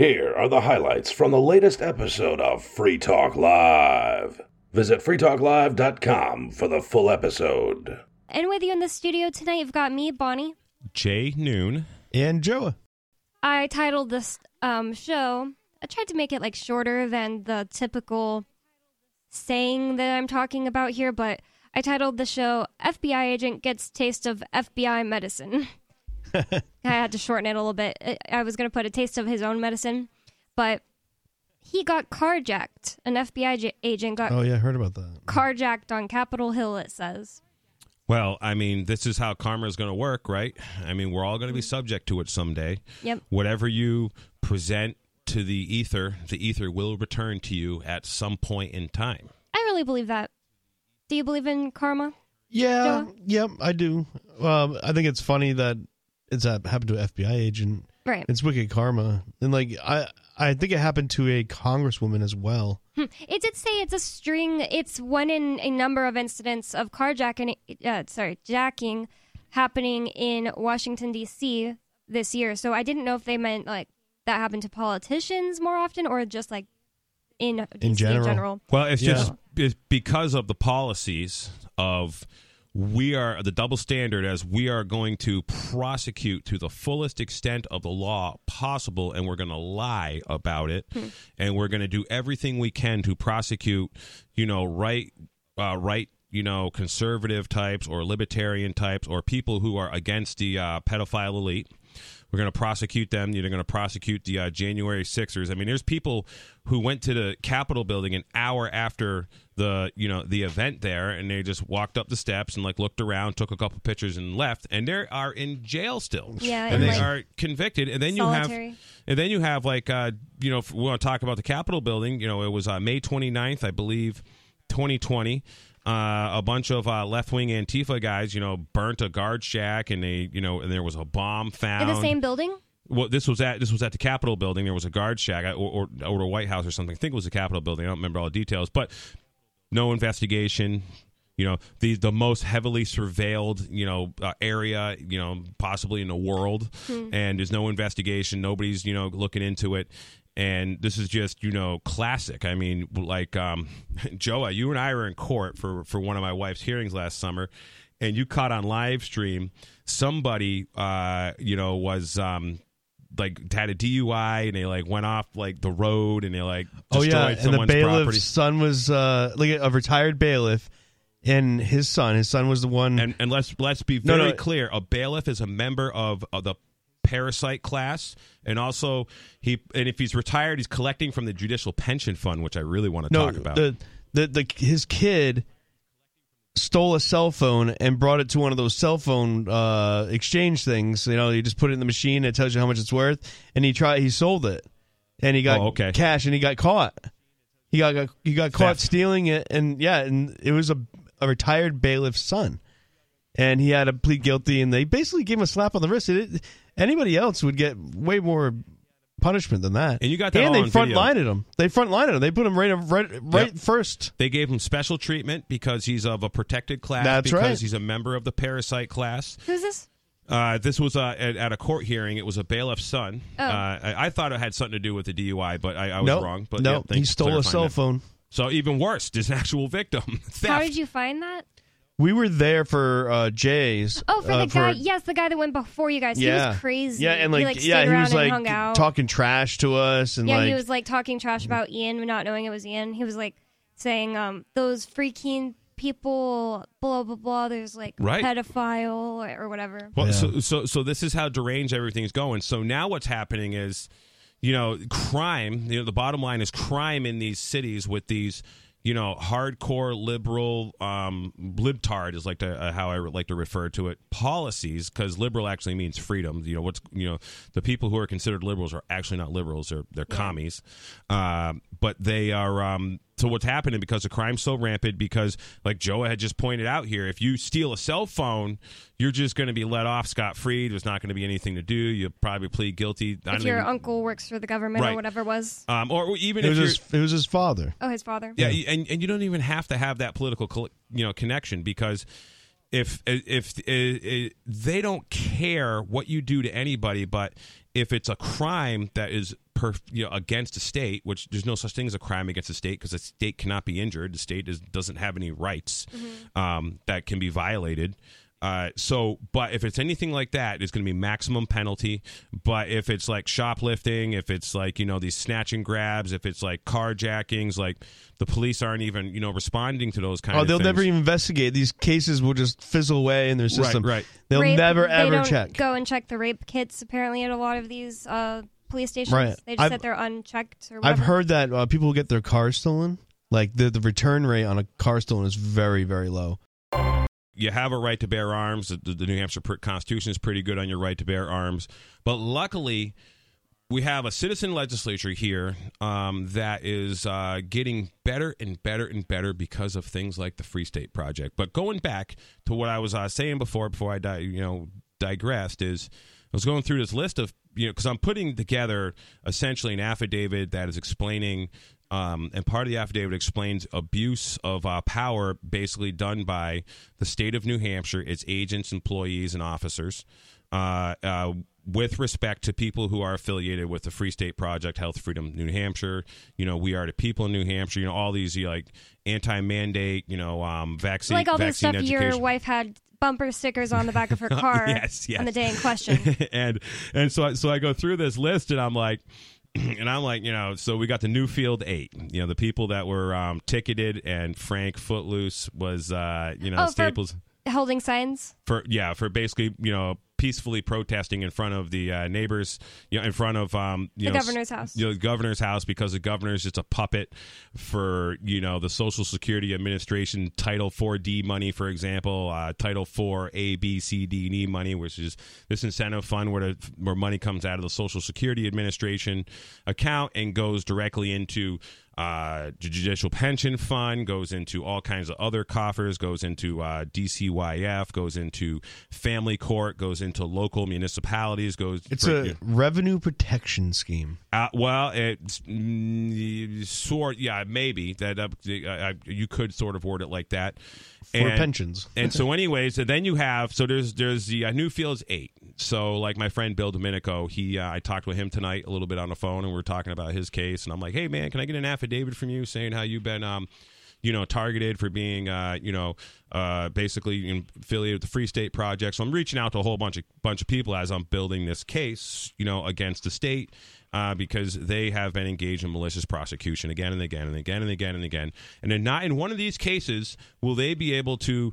Here are the highlights from the latest episode of Free Talk Live. Visit freetalklive.com for the full episode. And with you in the studio tonight, you've got me, Bonnie. Jay Noone. And Joa. I titled this um, show, I tried to make it like shorter than the typical saying that I'm talking about here, but I titled the show FBI Agent Gets Taste of FBI Medicine. I had to shorten it a little bit. I- I was going to put a taste of his own medicine, but he got carjacked. An FBI j- agent got Oh yeah, I heard about that. carjacked on Capitol Hill, it says. Well, I mean, this is how karma is going to work, right? I mean, we're all going to be subject to it someday. Yep. Whatever you present to the ether, the ether will return to you at some point in time. I really believe that. Do you believe in karma? Yeah, Joa? yep, I do. Um, I think it's funny that it's uh, happened to an FBI agent. Right. It's wicked karma, and like I, I think it happened to a congresswoman as well. Hmm. It did say it's a string. It's one in a number of incidents of carjacking. Uh, sorry, jacking happening in Washington D.C. this year. So I didn't know if they meant like that happened to politicians more often or just like in DC in general. general. Well, it's Yeah. just it's because of the policies of we are the double standard as we are going to prosecute to the fullest extent of the law possible and we're going to lie about it. And we're going to do everything we can to prosecute you know right uh, right you know conservative types or libertarian types or people who are against the uh, pedophile elite we're going to prosecute them. You're going to prosecute the uh, January Sixers. I mean, there's people who went to the Capitol building an hour after the you know the event there, and they just walked up the steps and like looked around, took a couple pictures, and left. And they are in jail still. Yeah, and and, they like, are convicted. And then you have, and then you have like uh, you know, if we want to talk about the Capitol building. You know, it was uh, May 29th, I believe, 2020 uh, a bunch of uh, left wing Antifa guys, you know, burnt a guard shack, and they, you know, and there was a bomb found In the same building? Well, this was at this was at the Capitol building. There was a guard shack, or or, or the White House or something. I think it was the Capitol building. I don't remember all the details, but no investigation. You know, the the most heavily surveilled, you know, uh, area, you know, possibly in the world, and there's no investigation. Nobody's, you know, looking into it. And this is just, you know, classic. I mean, like, um, Joa, you and I were in court for for one of my wife's hearings last summer, and you caught on live stream somebody, uh, you know, was um, like had a DUI and they like went off like the road and they like Oh yeah, and the bailiff's property. son was uh, like a retired bailiff, and his son, his son was the one. And and let's let's be No, very no. clear: a bailiff is a member of, of the parasite class, and also he and if he's retired, he's collecting from the judicial pension fund, which I really want to no, talk about. the the the his kid stole a cell phone and brought it to one of those cell phone uh, exchange things. You know, you just put it in the machine. It tells you how much it's worth, and he tried. He sold it, and he got Oh, okay. cash, and he got caught. He got, got he got caught Theft. stealing it, and yeah, and it was a a retired bailiff's son, and he had to plead guilty, and they basically gave him a slap on the wrist. It, anybody else would get way more punishment than that. And you got that and they on front video. lined him. They front lined him. They put him right right right Yep. first. They gave him special treatment because he's of a protected class. That's because right. he's a member of the parasite class. Who's this? Uh, this was uh, at, at a court hearing. It was a bailiff's son. Oh. Uh, I, I thought it had something to do with the DUI, but I, I was no, wrong. But no, yeah, he stole a clarifying cell that. phone. So even worse, there's an actual victim. Theft. How did you find that? We were there for uh, Jay's. Oh, for uh, the guy. Yes, the guy that went before you guys. He yeah, was crazy. Yeah, and he, like, like yeah, he was and like hung out. talking trash to us, and yeah, like he was like talking trash about Ian, not knowing it was Ian. He was like saying, um, those freaking people, blah blah blah. There's like Right. pedophile or, or whatever. Well, Yeah. so so so this is how deranged everything's going. So now what's happening is, you know, crime. You know, the bottom line is crime in these cities with these, you know, hardcore liberal, um, libtard is like to, uh, how I like to refer to it. Policies, because liberal actually means freedom. You know, what's you know, the people who are considered liberals are actually not liberals; they're they're commies. Um, but they are. Um, so what's happening because the crime's so rampant? Because like Joa had just pointed out here, if you steal a cell phone, you're just going to be let off scot free. There's not going to be anything to do. You'll probably plead guilty. I If your even- uncle works for the government Right. or whatever it was. um, or even it if was you're, his, it was his father. Oh, his father. yeah, and and you don't even have to have that political, you know, connection because if if, if they don't care what you do to anybody, but if it's a crime that is per, you know, against a state, which there's no such thing as a crime against a state because a state cannot be injured. The state is, doesn't have any rights um, that can be violated. Uh, so, but if it's anything like that, it's going to be maximum penalty. But if it's like shoplifting, if it's like you know these snatch and grabs, if it's like carjackings, like the police aren't even you know responding to those kind Oh, of they'll things. never even investigate. These cases will just fizzle away in their system. right. right. They'll Rape, never they ever don't check. Go and check the rape kits. Apparently, at a lot of these uh, police stations, Right. they just I've- sit there unchecked. Or I've heard that uh, people get their cars stolen, like the the return rate on a car stolen is very very low. You have a right to bear arms. The, the New Hampshire Constitution is pretty good on your right to bear arms. But luckily, we have a citizen legislature here um, that is uh, getting better and better and better because of things like the Free State Project. But going back to what I was uh, saying before, before I di- you know digressed, is I was going through this list of you know because I'm putting together essentially an affidavit that is explaining um, and part of the affidavit explains abuse of uh, power basically done by the state of New Hampshire, its agents, employees, and officers. Uh, uh, with respect to people who are affiliated with the Free State Project, Health Freedom New Hampshire, you know, we are the people in New Hampshire, you know, all these you know, like anti-mandate, you know, um, vaccine, like all this stuff. education. Your wife had bumper stickers on the back of her car Yes, yes. on the day in question. and and so I, so I go through this list and I'm like and I'm like you know so we got the Newfield eight you know the people that were um, ticketed and Frank Footloose was uh, you know Oh, Staples Holding signs. for yeah for basically you know peacefully protesting in front of the uh, neighbors you know in front of um you The know, s- governor's house. you know, the governor's house because the governor's just a puppet for you know the social security administration title 4d money for example uh, title 4 a b c d and e money which is this incentive fund where, the, where money comes out of the social security administration account and goes directly into uh, judicial pension fund goes into all kinds of other coffers goes into uh, dcyf goes into family court goes into local municipalities goes It's for- a revenue protection scheme. uh, well, it's mm, sort yeah maybe that uh, uh, you could sort of word it like that For pensions. and so, anyways, so then you have so there's there's the uh, Newfields eight. So like my friend Bill Domenico, he uh, I talked with him tonight a little bit on the phone, and we were talking about his case, and I'm like, hey man, can I get an affidavit from you saying how you've been um you know targeted for being uh you know uh basically affiliated with the Free State Project. So I'm reaching out to a whole bunch of bunch of people as I'm building this case, you know, against the state. Uh, because they have been engaged in malicious prosecution again and again and again and again and again. And then not in one of these cases will they be able to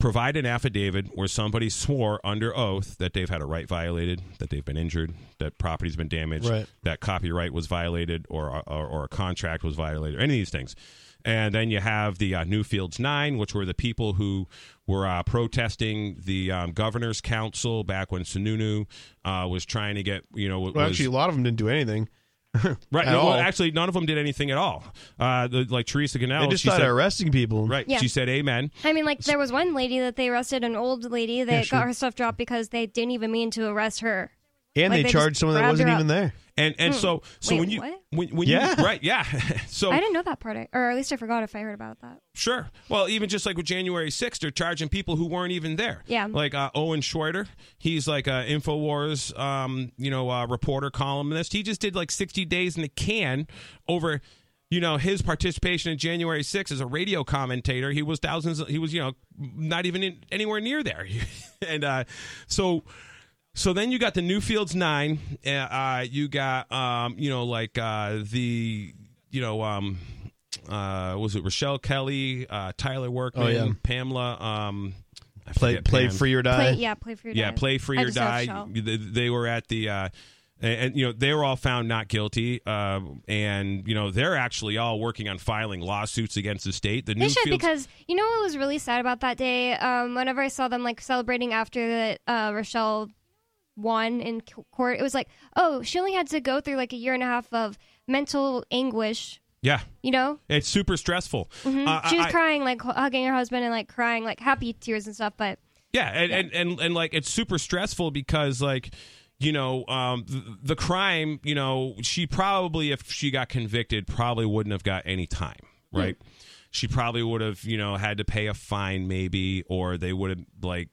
provide an affidavit where somebody swore under oath that they've had a right violated, that they've been injured, that property's been damaged, Right. that copyright was violated, or, or or a contract was violated, or any of these things. And then you have the uh, Newfields Nine, which were the people who were uh, protesting the um, governor's council back when Sununu uh, was trying to get, you know, Well, was, actually, a lot of them didn't do anything. right. at no, well, actually, none of them did anything at all. Uh, the, like Teresa Ganell, They just she started said, arresting people. right. Yeah. She said, "Amen." I mean, like there was one lady that they arrested, an old lady that Yeah, sure. got her stuff dropped because they didn't even mean to arrest her. And Like, they they charged someone that wasn't even there. And and so so Hmm. Wait, when you what? when, when Yeah. you right yeah so I didn't know that part, I- or at least I forgot if I heard about that. sure well even just like with January 6th they're charging people who weren't even there Yeah. like uh, Owen Shroyer he's like a Infowars um you know uh, reporter columnist he just did like 60 days in the can over you know his participation in January 6th as a radio commentator he was thousands he was you know not even in, anywhere near there and uh so so then you got the Newfields nine. Uh, uh, you got um, you know like uh, the you know um, uh, was it Rochelle Kelly, uh, Tyler Workman, Oh, yeah. Pamela. Um, I Play, play Pam. free or die. Play, yeah, play for your Yeah, die. play free I or die. They, they were at the. Uh, and, and, you know they were all found not guilty, uh, and you know they're actually all working on filing lawsuits against the state. The They should Newfields- because you know what was really sad about that day. Um, whenever I saw them like celebrating after that uh, Rochelle won in court, it was like, oh, she only had to go through like a year and a half of mental anguish. yeah, You know, it's super stressful. Uh, she was I- crying like hugging her husband and like crying like happy tears and stuff. But Yeah, and, And, and and like it's super stressful because like you know um, the, the crime you know she probably if she got convicted probably wouldn't have got any time right she probably would have, you know, had to pay a fine maybe, or they would have like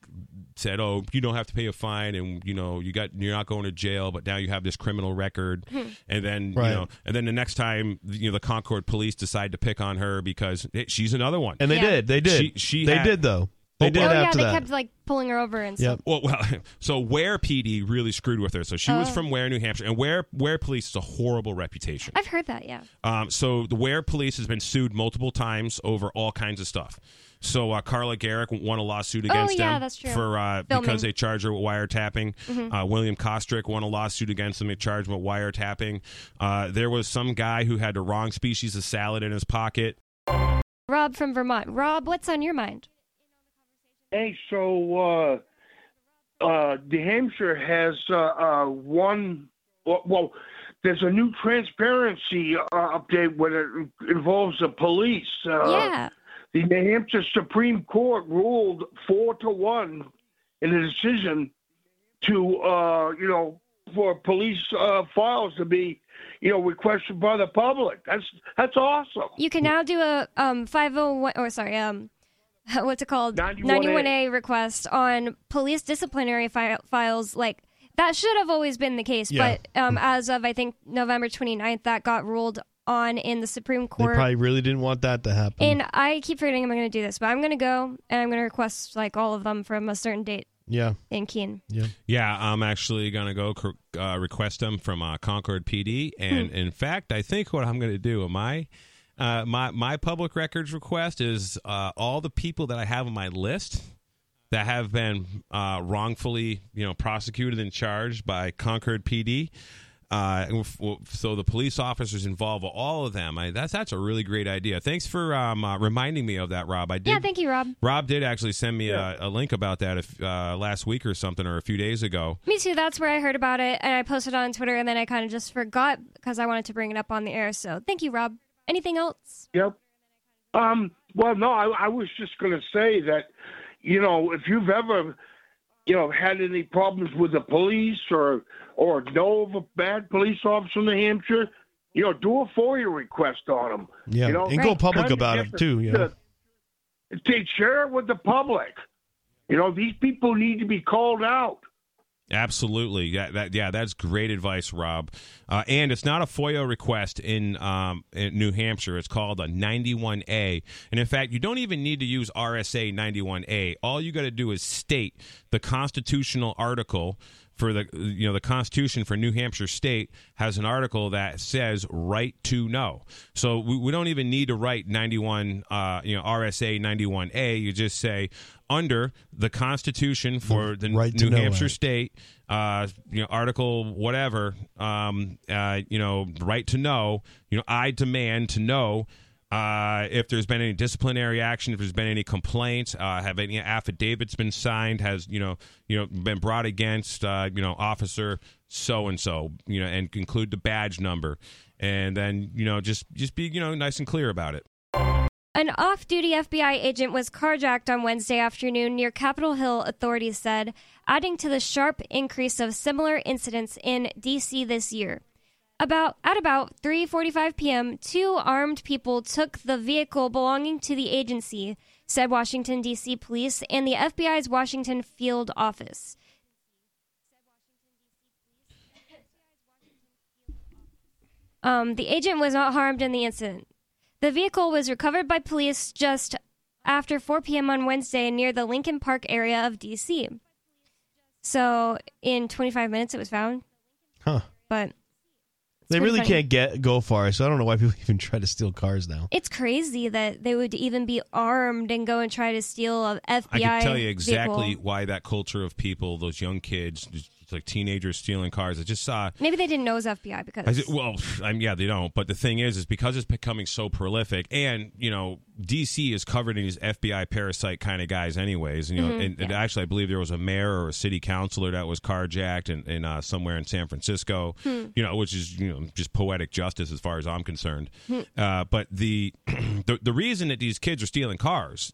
said, "Oh, you don't have to pay a fine, and you know, you got you're not going to jail, but now you have this criminal record." and then Right. you know, and then the next time, you know, the Concord police decide to pick on her because hey, she's another one. And they Yeah. did. They did. She- she they had- did though. They Oh, did oh yeah, they that. kept like pulling her over and Yep. Well, well, so Weare PD really screwed with her. So she was Oh. from Weare, New Hampshire, and Weare Weare Police is a horrible reputation. I've heard that. Yeah. Um, so the Weare Police has been sued multiple times over all kinds of stuff. So uh, Carla Gericke won a lawsuit against Oh, yeah, them that's true. for uh, because they charged her with wiretapping. Mm-hmm. Uh, William Kostric won a lawsuit against them. They charged him with wiretapping. Uh, there was some guy who had the wrong species of salad in his pocket. Rob from Vermont. Rob, what's on your mind? Hey, so uh, uh, New Hampshire has uh, uh, one. Well, well, there's a new transparency uh, update when it involves the police. Uh, yeah. The New Hampshire Supreme Court ruled four to one in a decision to, uh, you know, for police uh, files to be, you know, requested by the public. That's that's awesome. You can now do a um 501 or sorry um what's it called 91A. 91A request on police disciplinary fi- files like that should have always been the case Yeah. but um as of I think November 29th that got ruled on in the Supreme Court. They probably really didn't want that to happen. and I keep forgetting I'm going to do this but I'm going to go and I'm going to request like all of them from a certain date yeah. in Keene. Yeah, Yeah, I'm actually gonna go uh, request them from uh, Concord PD, and in fact, I think what I'm gonna do, my uh, my my public records request is uh, all the people that I have on my list that have been uh, wrongfully, you know, prosecuted and charged by Concord PD. Uh, and f- w- so the police officers involved, all of them. I, that's that's a really great idea. Thanks for um, uh, reminding me of that, Rob. I did. Yeah, thank you Rob. Rob did actually send me a, a link about that if, uh, last week or something, or a few days ago. Me too. That's where I heard about it, and I posted it on Twitter, and then I kind of just forgot because I wanted to bring it up on the air. So thank you, Rob. Anything else? Yep. Um, well, no, I, I was just going to say that, you know, if you've ever, you know, had any problems with the police or or know of a bad police officer in New Hampshire, you know, do a FOIA request on them. Yeah. You know, and go Right. public Kinda about it too. Yeah. the- To share it with the public. You know, these people need to be called out. Absolutely, yeah, that yeah, that's great advice, Rob. Uh, and it's not a FOIA request in, um, in New Hampshire. It's called a 91A, and in fact, you don't even need to use RSA 91A. All you got to do is state the constitutional article for the you know the Constitution for New Hampshire State has an article that says right to know. So we, we don't even need to write 91 uh, you know RSA 91A. You just say under the Constitution for the right New Hampshire Act. State, uh, you know, article whatever, um, uh, you know, right to know. You know, I demand to know uh, if there's been any disciplinary action, if there's been any complaints, uh, have any affidavits been signed, has you know, you know, been brought against, uh, you know, officer so and so, you know, and include the badge number, and then you know, just just be you know nice and clear about it. An off duty FBI agent was carjacked on Wednesday afternoon near Capitol Hill, authorities said, adding to the sharp increase of similar incidents in D.C. this year. About at about 3:45 p.m., two armed people took the vehicle belonging to the agency, said Washington D.C. police and the FBI's Washington field office. Um, the agent was not harmed in the incident. The vehicle was recovered by police just after 4 p.m. on Wednesday near the Lincoln Park area of D.C. So, in 25 minutes, it was found. Huh. But They really funny. can't get go far, so I don't know why people even try to steal cars now. It's crazy that they would even be armed and go and try to steal a FBI. I can tell you exactly vehicle. why that culture of people, those young kids, just like teenagers stealing cars. I just saw Maybe they didn't know it was FBI because I said, well, I mean, yeah, they don't. But the thing is, is because it's becoming so prolific, and you know, DC is covered in these FBI parasite kind of guys, anyways. And, You know, Mm-hmm, and, and actually, I believe there was a mayor or a city councilor that was carjacked in, in uh, somewhere in San Francisco. Hmm. You know, which is you know just poetic justice as far as I'm concerned. Hmm. Uh, but the, the the reason that these kids are stealing cars.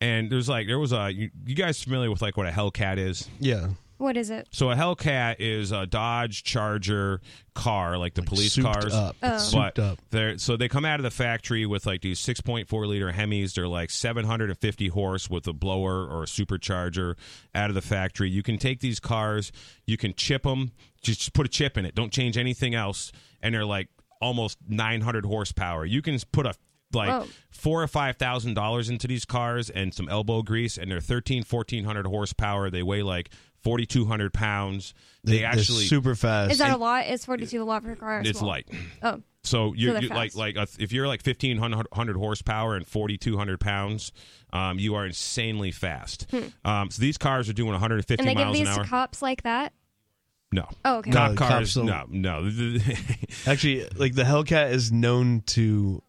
And there's like there was a you, you guys familiar with like what a Hellcat is? Yeah. What is it? So a Hellcat is a Dodge Charger car, like the police souped cars. up. Oh. But souped up. they're so they come out of the factory with like these 6.4 liter Hemis. They're like 750 horse with a blower or a supercharger out of the factory. You can take these cars, you can chip them, just put a chip in it. Don't change anything else, and they're like almost 900 horsepower. You can put a like Whoa. four or five thousand dollars into these cars and some elbow grease, and they're 13, 1400 horsepower. They weigh like 4,200 pounds. They, They're actually super fast. Is that a lot? Is 42 a lot for a car? or it's small? light. Oh, So you, they're you like fast. like uh, if you're like fifteen hundred horsepower and forty two hundred pounds, um, you are insanely fast. Um, so these cars are doing one hundred and fifty Hmm. and they give miles these an hour. to cops like that? no, Oh, okay. No, cop the cars. cops don't- No, no. Actually, like the Hellcat is known to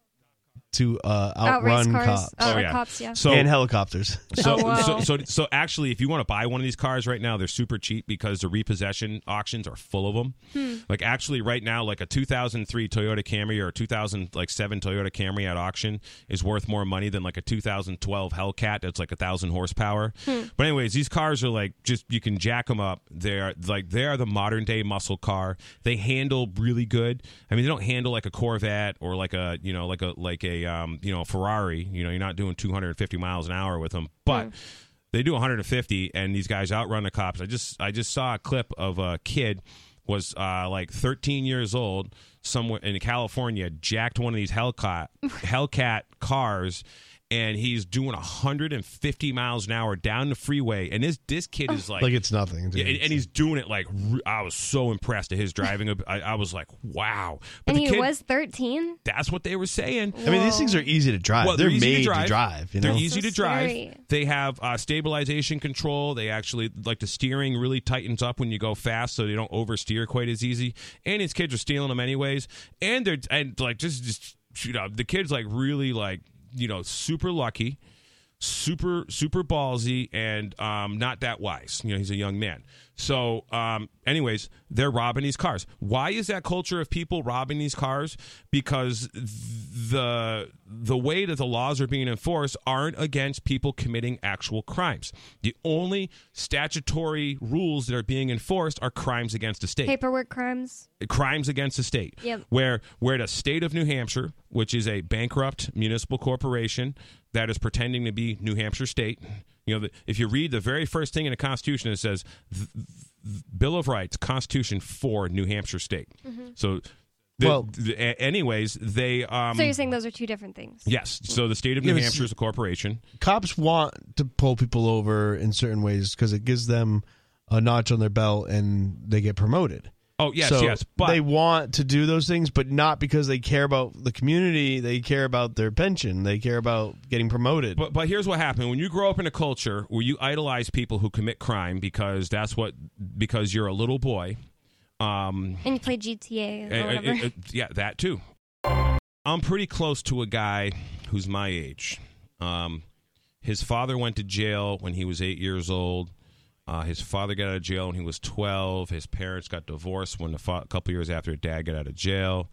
to uh, outrun cars. cops Oh, Oh, yeah. cops, yeah. so and helicopters. So, Oh, wow. so, so, so actually, if you want to buy one of these cars right now, they're super cheap because the repossession auctions are full of them. Hmm. Like actually, right now, like a 2003 Toyota Camry or a 2007 Toyota Camry at auction is worth more money than like a 2012 Hellcat that's like a thousand horsepower. Hmm. But anyways, these cars are like just you can jack them up. They're like they are the modern day muscle car. They handle really good. I mean, they don't handle like a Corvette or like a you know like a like a um, you know Ferrari. You know, you're not doing 250 miles an hour with them, but they do 150, and these guys outrun the cops. I just I just saw a clip of a kid was uh, like 13 years old somewhere in California, jacked one of these Hellcat Hellcat cars. And he's doing 150 miles an hour down the freeway, and this this kid is like, like it's nothing. dude. yeah, and, and he's doing it like I was so impressed at his driving. I, I was like, wow. But and the he kid, was 13? that's what they were saying. I mean, these things are easy to drive. Well, they're, easy made to drive. you know? They're easy So to drive. scary. They have uh, stabilization control. They actually like the steering really tightens up when you go fast, so they don't oversteer quite as easy. And his kids are stealing them anyways. And they're and like just just you know the kids like really like you know super lucky super super ballsy and um, not that wise. You know, he's a young man. So, um, anyways, they're robbing these cars. Why is that culture of people robbing these cars? Because the the way that the laws are being enforced aren't against people committing actual crimes. The only statutory rules that are being enforced are crimes against the state Paperwork crimes? crimes against the state. Yep. Where where the state of New Hampshire, which is a bankrupt municipal corporation that is pretending to be New Hampshire state, you know, the, if you read the very first thing in the Constitution, it says th- th- Bill of Rights, Constitution for New Hampshire state. So, the, Well- the- a- anyways, they um. so you're saying those are two different things? Yes, so the state of New but Hampshire is a corporation. Cops want to pull people over in certain ways because it gives them a notch on their belt and they get promoted. Oh yes, so yes, but they want to do those things, but not because they care about the community. They care about their pension. They care about getting promoted. But but here's what happened when you grow up in a culture where you idolize people who commit crime because that's what because you're a little boy. Um, And you play GTA or and- whatever. and- and- yeah, that too. I'm pretty close to a guy who's my age. Um, his father went to jail when he was eight years old. Uh, his father got out of jail when he was 12. His parents got divorced when the fa- a couple years after his dad got out of jail.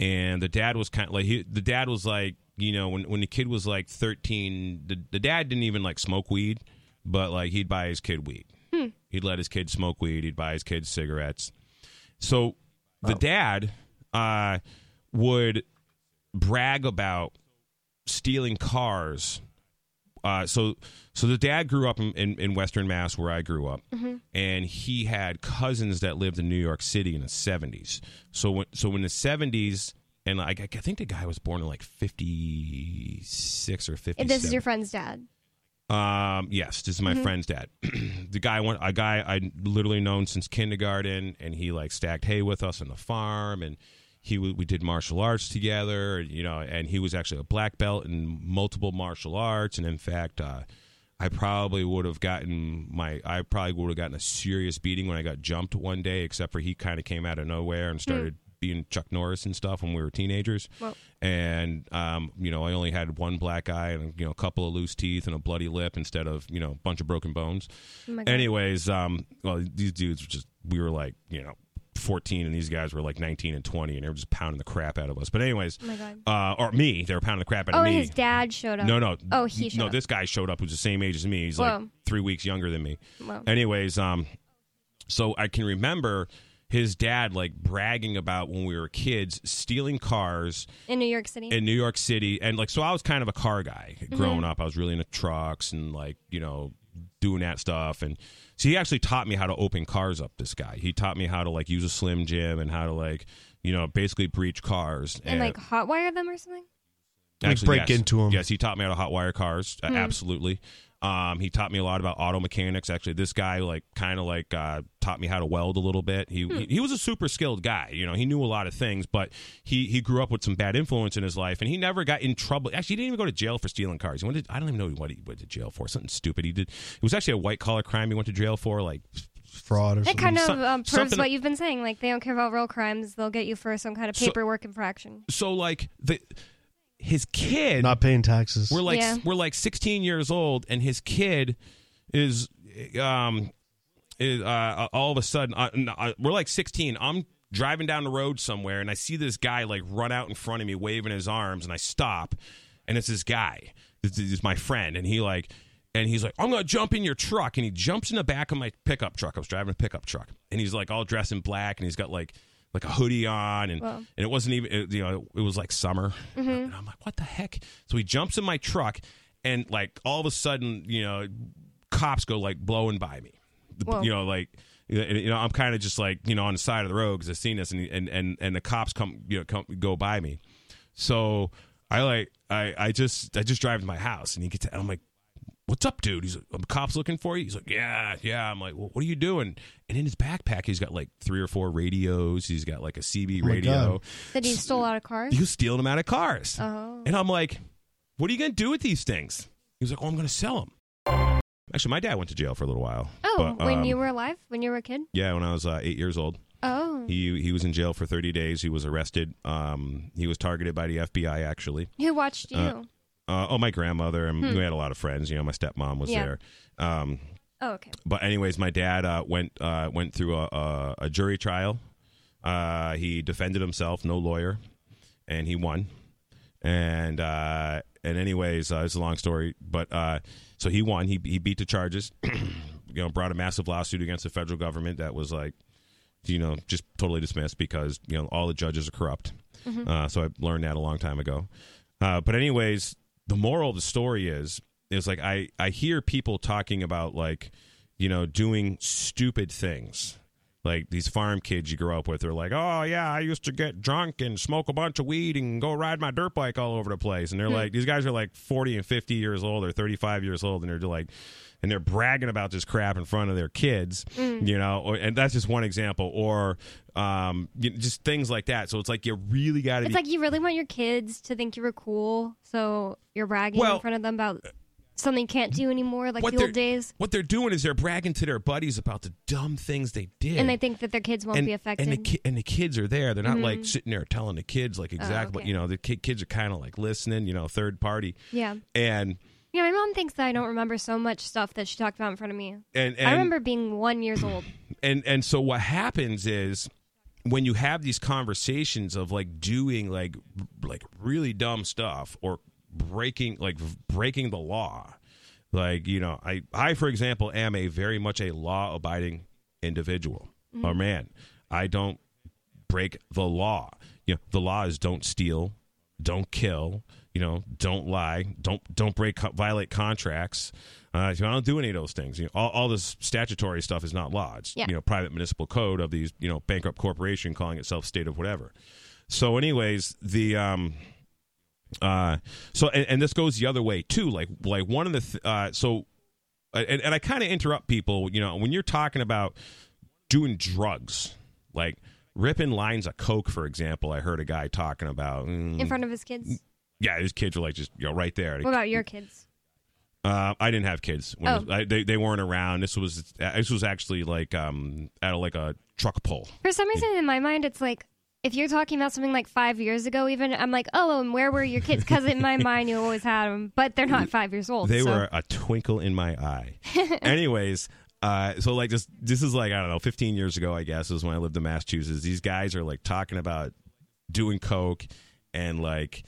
And the dad was kind of like he, the dad was like you know when when the kid was like 13, the, the dad didn't even like smoke weed, but like he'd buy his kid weed. He'd let his kid smoke weed. He'd buy his kids cigarettes. So the dad uh, would brag about stealing cars. Uh, so so the dad grew up in, in, in Western Mass where I grew up, and he had cousins that lived in New York City in the seventies. So when so in the seventies, and like I think the guy was born in like fifty six or fifty. And this is your friend's dad. Um, yes, this is my friend's dad. the guy went a guy I literally known since kindergarten, and he like stacked hay with us on the farm, and he we did martial arts together, you know, and he was actually a black belt in multiple martial arts, and in fact, uh, I probably would have gotten my I probably would have gotten a serious beating when I got jumped one day, except for he kind of came out of nowhere and started being Chuck Norris and stuff when we were teenagers Well, and um, you know I only had one black eye and you know a couple of loose teeth and a bloody lip instead of you know a bunch of broken bones. oh. Anyways, um, well these dudes were just we were like you know 14 and these guys were like 19 and 20 and they were just pounding the crap out of us. But anyways, Oh my God. uh, or me, they were pounding the crap out Oh, of me. Oh, his dad showed up. No, no. Oh, he showed no. up. This guy showed up who's the same age as me. He's like three weeks younger than me. Whoa. Anyways, um, So I can remember his dad like bragging about when we were kids stealing cars In New York City. in New York City, and like so, I was kind of a car guy growing up. I was really into trucks and like you know doing that stuff, and so he actually taught me how to open cars up. This guy, he taught me how to like use a Slim Jim and how to like you know basically breach cars and like hotwire them or something? Like, break yes. into 'em. Yes, he taught me how to hotwire cars. uh, Hmm. absolutely. Um, he taught me a lot about auto mechanics. Actually, this guy like kind of like uh, taught me how to weld a little bit. He, Hmm. he he was a super skilled guy. You know, he knew a lot of things, but he he grew up with some bad influence in his life, and he never got in trouble. Actually, he didn't even go to jail for stealing cars. He went to, I don't even know what he went to jail for. Something stupid he did. It was actually a white collar crime. He went to jail for like Fraud or It something. kind of Some- um, proves something- what you've been saying. Like they don't care about real crimes; they'll get you for some kind of So- paperwork infraction. so like the his kid Not paying taxes. We're like Yeah. we're like 16 years old, and his kid is um is uh, all of a sudden uh, n- uh, we're like 16. I'm driving down the road somewhere, and I see this guy like run out in front of me, waving his arms, and I stop, and it's this guy. This is my friend, and he like. And he's like, I'm gonna jump in your truck, and he jumps in the back of my pickup truck. I was driving a pickup truck, and he's like all dressed in black, and he's got like like a hoodie on, and and it wasn't even it, you know it was like summer, mm-hmm. and I'm like, what the heck? So he jumps in my truck, and like all of a sudden, you know, cops go like blowing by me, Whoa. you know, like you know, I'm kind of just like you know on the side of the road because I've seen this, and and and and the cops come you know come go by me, so I like I I just I just drive to my house, and he gets I'm like. What's up, dude? He's like, "Are cops looking for you. He's like, yeah, yeah. I'm like, well, what are you doing? And in his backpack, he's got like three or four radios. He's got like a CB Oh radio. That he stole out of cars. He was stealing them out of cars. Oh. And I'm like, what are you going to do with these things? He was like, oh, I'm going to sell them. Actually, my dad went to jail for a little while. Oh, But, when um, you were alive, when you were a kid. Yeah, when I was uh, eight years old. Oh, He he was in jail for 30 days. He was arrested. Um, he was targeted by the FBI, actually. who watched you? uh, Uh, oh, my grandmother. And we had a lot of friends. You know, my stepmom was Hmm. Yeah. there. Um, oh, okay. but anyways, my dad uh, went uh, went through a, a, a jury trial. Uh, he defended himself, no lawyer, and he won. And uh, and anyways, uh, it's a long story, but uh, so he won. He he beat the charges. you know, brought a massive lawsuit against the federal government that was like, you know, just totally dismissed because you know all the judges are corrupt. Uh, so I learned that a long time ago. Uh, but anyways, the moral of the story is is like I I hear people talking about like you know doing stupid things. Like these farm kids you grow up with, they're like, "Oh yeah, I used to get drunk and smoke a bunch of weed and go ride my dirt bike all over the place." And they're hmm. like, these guys are like forty and fifty years old or thirty five years old, and they're just like, and they're bragging about this crap in front of their kids, you know. Or, and that's just one example, or um, you know, just things like that. So it's like you really got to It's be like you really want your kids to think you were cool, so you're bragging Well- in front of them about something you can't do anymore, like the old days, What they're doing is they're bragging to their buddies about the dumb things they did, and they think that their kids won't and, be affected. and the ki- and the kids are there. They're not like sitting there telling the kids like exactly. what okay. You know, the ki- kids are kind of like listening. You know, third party, yeah, and yeah. My mom thinks that I don't remember so much stuff that she talked about in front of me. and and I remember being one years old. and and so what happens is when you have these conversations of like doing like like really dumb stuff or breaking like breaking the law like you know i i for example am a very much a law abiding individual or mm-hmm. man i don't break the law you know the law is don't steal don't kill you know don't lie don't don't break violate contracts uh, so I don't do any of those things. You know, all, all this statutory stuff is not law. It's Yeah. you know private municipal code of these you know bankrupt corporation calling itself state of whatever. So, anyways, the um, uh, so and, and this goes the other way too. Like like one of the th- uh, so, and, and I kind of interrupt people. You know, when you're talking about doing drugs, like ripping lines of coke, for example. I heard a guy talking about. mm, in front of his kids. yeah, his kids were like just you know right there. What about your kids? Uh, I didn't have kids. When Oh. was- I, they they weren't around. This was this was actually like um at a, like a truck pull. For some reason, in my mind, it's like if you're talking about something like five years ago, even I'm like, oh, and where were your kids? Because in my mind, you always had them, but they're not five years old. They so- were a twinkle in my eye. Anyways, uh, so like this this is like I don't know, 15 years ago, I guess, is when I lived in Massachusetts. These guys are like talking about doing coke and like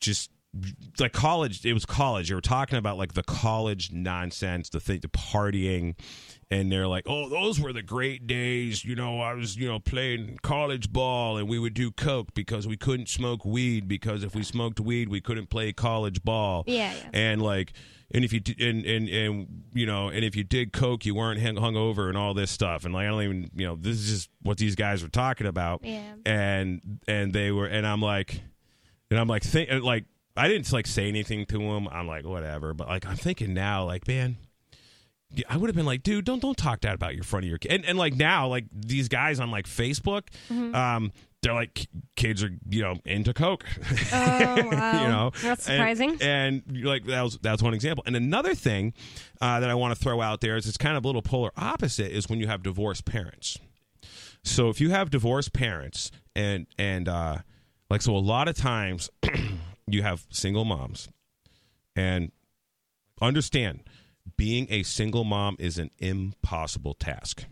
just like college it was college they were talking about like the college nonsense the thing the partying and they're like oh those were the great days. You know i was you know playing college ball and we would do coke because we couldn't smoke weed because if we smoked weed we couldn't play college ball. Yeah, yeah. and like and if you and and and you know and if you did coke you weren't hung hung over and all this stuff. And like i don't even you know this is just what these guys were talking about. Yeah. and and they were and i'm like and i'm like think like i didn't like say anything to him i'm like whatever. But like i'm thinking now like man I would have been like, dude, don't don't talk that about your front of your kid. And, and like now, like these guys on like Facebook, Mm-hmm. um, they're like kids are you know into coke. Oh, wow. you know, That's surprising. And, you're like that was that's one example. And another thing uh, that I want to throw out there is it's kind of a little polar opposite is when you have divorced parents. So if you have divorced parents and and uh, like so a lot of times you have single moms and understand being a single mom is an impossible task.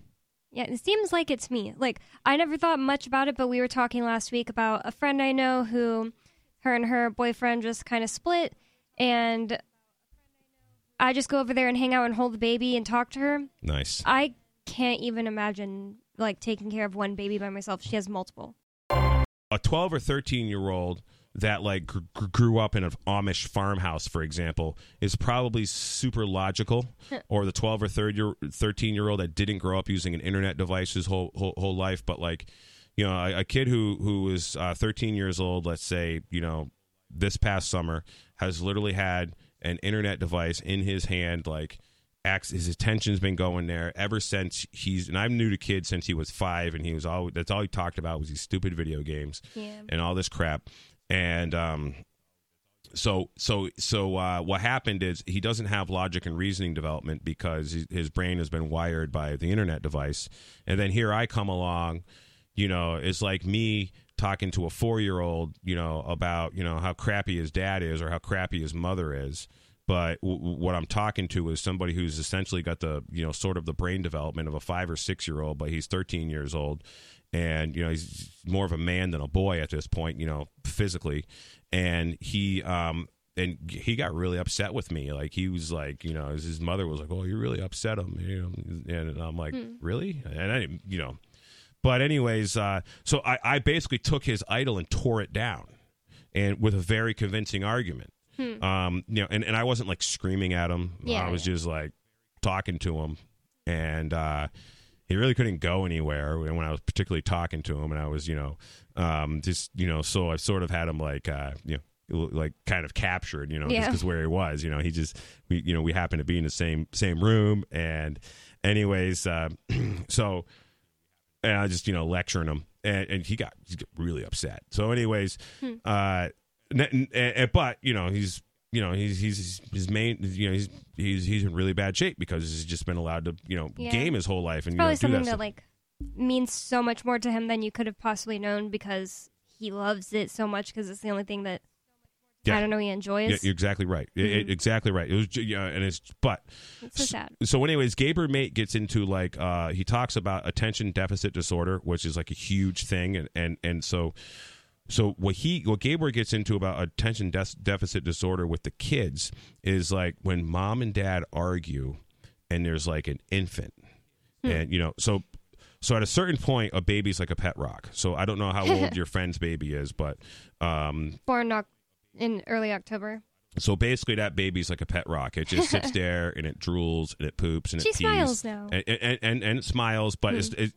Yeah, it seems like it's me. Like I never thought much about it, but we were talking last week about a friend I know who her and her boyfriend just kind of split and I just go over there and hang out and hold the baby and talk to her. Nice. I can't even imagine like taking care of one baby by myself. She has multiple. a 12 or 13 year old that like gr- gr- grew up in an Amish farmhouse, for example, is probably super logical. or the 12 or 30 year, 13 year old that didn't grow up using an internet device his whole whole, whole life, but like, you know, a, a kid who who was uh, 13 years old, let's say, you know, this past summer has literally had an internet device in his hand, like. Acts, his attention's been going there ever since he's and I'm new to kids since he was five and he was all that's all he talked about was these stupid video games Yeah. and all this crap. And um, so so so uh, what happened is he doesn't have logic and reasoning development because his- brain has been wired by the internet device. And then here I come along, you know, it's like me talking to a four year old, you know, about you know how crappy his dad is or how crappy his mother is. But w- what I'm talking to is somebody who's essentially got the you know sort of the brain development of a five or six year old, but he's 13 years old, and you know he's more of a man than a boy at this point, you know, physically, and he um and he got really upset with me. Like he was like, you know, his mother was like, "Oh, you really upset him," you know, and I'm like, "Really?" And I, didn't, you know, but anyways, uh, so I, I basically took his idol and tore it down, and with a very convincing argument. Um, you know, and, and I wasn't like screaming at him. Yeah, I was yeah. just like talking to him, and uh, he really couldn't go anywhere when I was particularly talking to him, and I was, you know, um, just you know, so I sort of had him like, uh, you know, like kind of captured, you know, just because where he was, you know, he just, we, you know, we happened to be in the same same room, and anyways, uh, so and I just you know lecturing him, and, and he got he got really upset. So, anyways, uh, n- n- and- but you know he's you know he's he's his main you know he's he's he's in really bad shape because he's just been allowed to you know Yeah. game his whole life and you Probably know do something that that like means so much more to him than you could have possibly known because he loves it so much because it's the only thing that Yeah. I don't know he enjoys. Yeah, you're exactly right. It- it- exactly right. It was, yeah, and it's but it's so sad. so anyways Gabor Maté gets into like uh he talks about attention deficit disorder which is like a huge thing and and and so so what he what Gabor gets into about attention des- deficit disorder with the kids is like when mom and dad argue and there's like an infant and you know so so at a certain point a baby's like a pet rock so i don't know how old your friend's baby is but um Born in early October. So basically, that baby's like a pet rock. It just sits there and it drools and it poops and She it pees. smiles now. Hmm. and and, and, and it smiles, but it's it,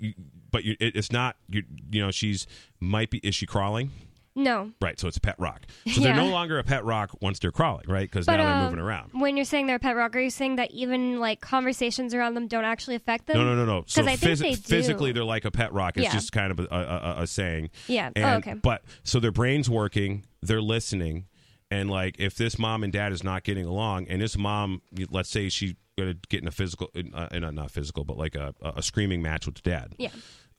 but you, it, it's not you you know she's might be is she crawling No, right? So it's a pet rock. So they're Yeah. no longer a pet rock once they're crawling, right? Because but now they're uh, moving around. when you're saying they're a pet rock, are you saying that even like conversations around them don't actually affect them? No, no, no, no. So 'Cause I think phys- they do. physically, they're like a pet rock. It's Yeah. just kind of a, a, a, a saying. Yeah. And, oh, okay. But so their brain's working, they're listening, and like if this mom and dad is not getting along, and this mom, let's say she's gonna get in a physical, uh, not physical, but like a, a screaming match with the dad. Yeah.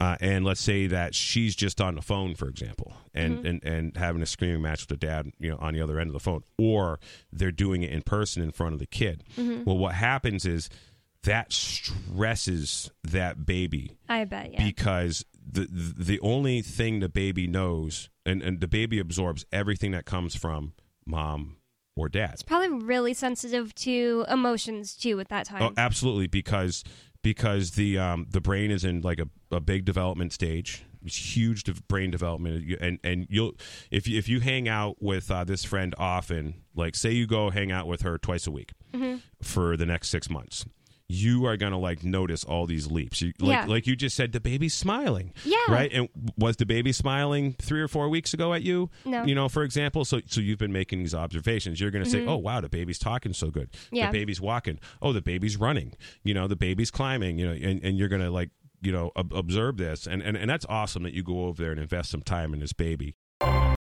Uh, and let's say that she's just on the phone, for example, and, Mm-hmm. and, and having a screaming match with the dad, you know, on the other end of the phone, or they're doing it in person in front of the kid. Mm-hmm. Well, what happens is that stresses that baby I bet. Yeah. because the the only thing the baby knows and, and the baby absorbs everything that comes from mom or dad. It's probably really sensitive to emotions too at that time. Oh, absolutely, because because the um, the brain is in like a, a big development stage. It's huge de- brain development, and and you'll if you, if you hang out with uh, this friend often, like say you go hang out with her twice a week for the next six months. You are gonna like notice all these leaps. You, like, Yeah. like you just said, the baby's smiling. Yeah. Right. And was the baby smiling three or four weeks ago at you? No. You know, for example. So so you've been making these observations. You're gonna say, oh wow, the baby's talking so good. Mm-hmm. Yeah. The baby's walking. Oh, the baby's running. You know, the baby's climbing. You know, and, and you're gonna like you know ob- observe this, and, and and that's awesome that you go over there and invest some time in this baby.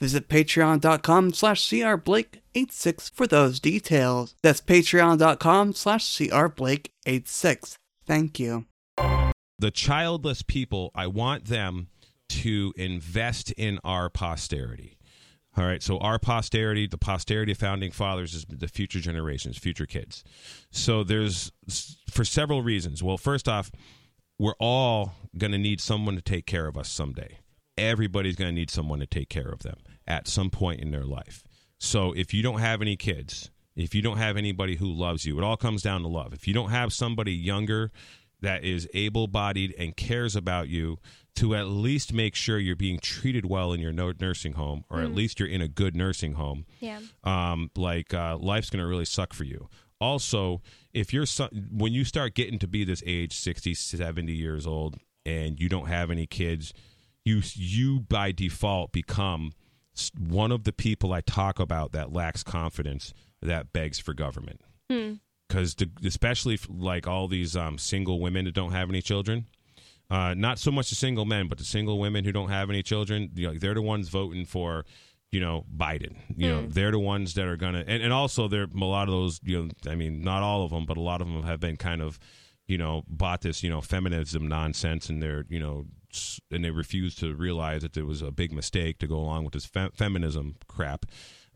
Visit patreon.com slash crblake86 for those details. That's patreon.com slash crblake86. Thank you. the childless people, I want them to invest in our posterity. All right. So our posterity, the posterity of founding fathers is the future generations, future kids. So there's for several reasons. Well, first off, we're all going to need someone to take care of us someday. Everybody's going to need someone to take care of them at some point in their life. So if you don't have any kids, if you don't have anybody who loves you, it all comes down to love. If you don't have somebody younger that is able bodied and cares about you to at least make sure you're being treated well in your no- nursing home or at least you're in a good nursing home, yeah. um, like uh, life's going to really suck for you. Also, if you're when you start getting to be this age 60, 70 years old and you don't have any kids, you you by default become one of the people I talk about that lacks confidence that begs for government. Because especially like all these um, single women that don't have any children, uh, not so much the single men, but the single women who don't have any children, you know, they're the ones voting for, you know, Biden. You know, they're the ones that are gonna, and, and also there a lot of those, you know, I mean, not all of them, but a lot of them have been kind of, you know, bought this, you know, feminism nonsense, and they're, you know, and they refuse to realize that there was a big mistake to go along with this fe- feminism crap.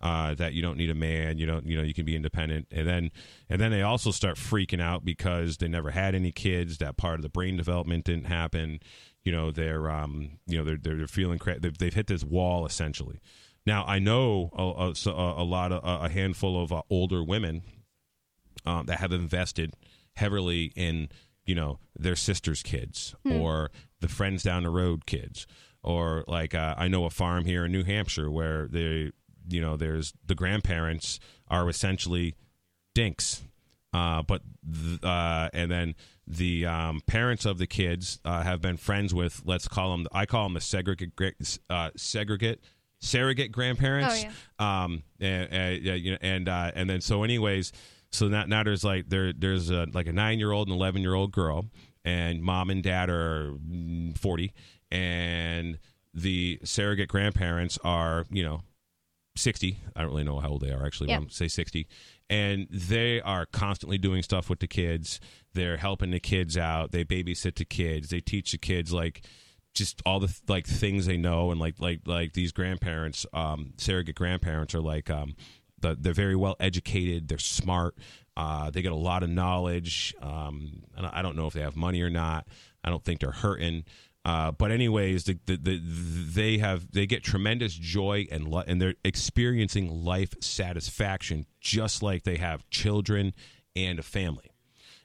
Uh, that you don't need a man, you don't, you know, you can be independent, and then, and then they also start freaking out because they never had any kids. That part of the brain development didn't happen. You know, they're, um, you know, they're they're, they're feeling cra- they've, they've hit this wall essentially. Now I know a, a, a, lot of a handful of uh, older women um, that have invested heavily in you know their sister's kids or the friends down the road kids or like uh, I know a farm here in New Hampshire where they you know there's the grandparents are essentially dinks. Uh, but th- uh, and then the um, parents of the kids uh, have been friends with let's call them I call them the segregate uh, segregate surrogate grandparents. Oh, um and, and you know and uh, and then so anyways so now, now there's like there there's a, like a nine year old and eleven year old girl and mom and dad are mm, 40 and the surrogate grandparents are you know 60 i don't really know how old they are actually Yeah. say 60 and they are constantly doing stuff with the kids. They're helping the kids out. They babysit the kids. They teach the kids like just all the like things they know. And like like like these grandparents um surrogate grandparents are like um the, they're very well educated. They're smart uh they get a lot of knowledge um and I don't know if they have money or not. I don't think they're hurting. Uh, but anyways, the, the, the, they have they get tremendous joy and li- and they're experiencing life satisfaction just like they have children and a family.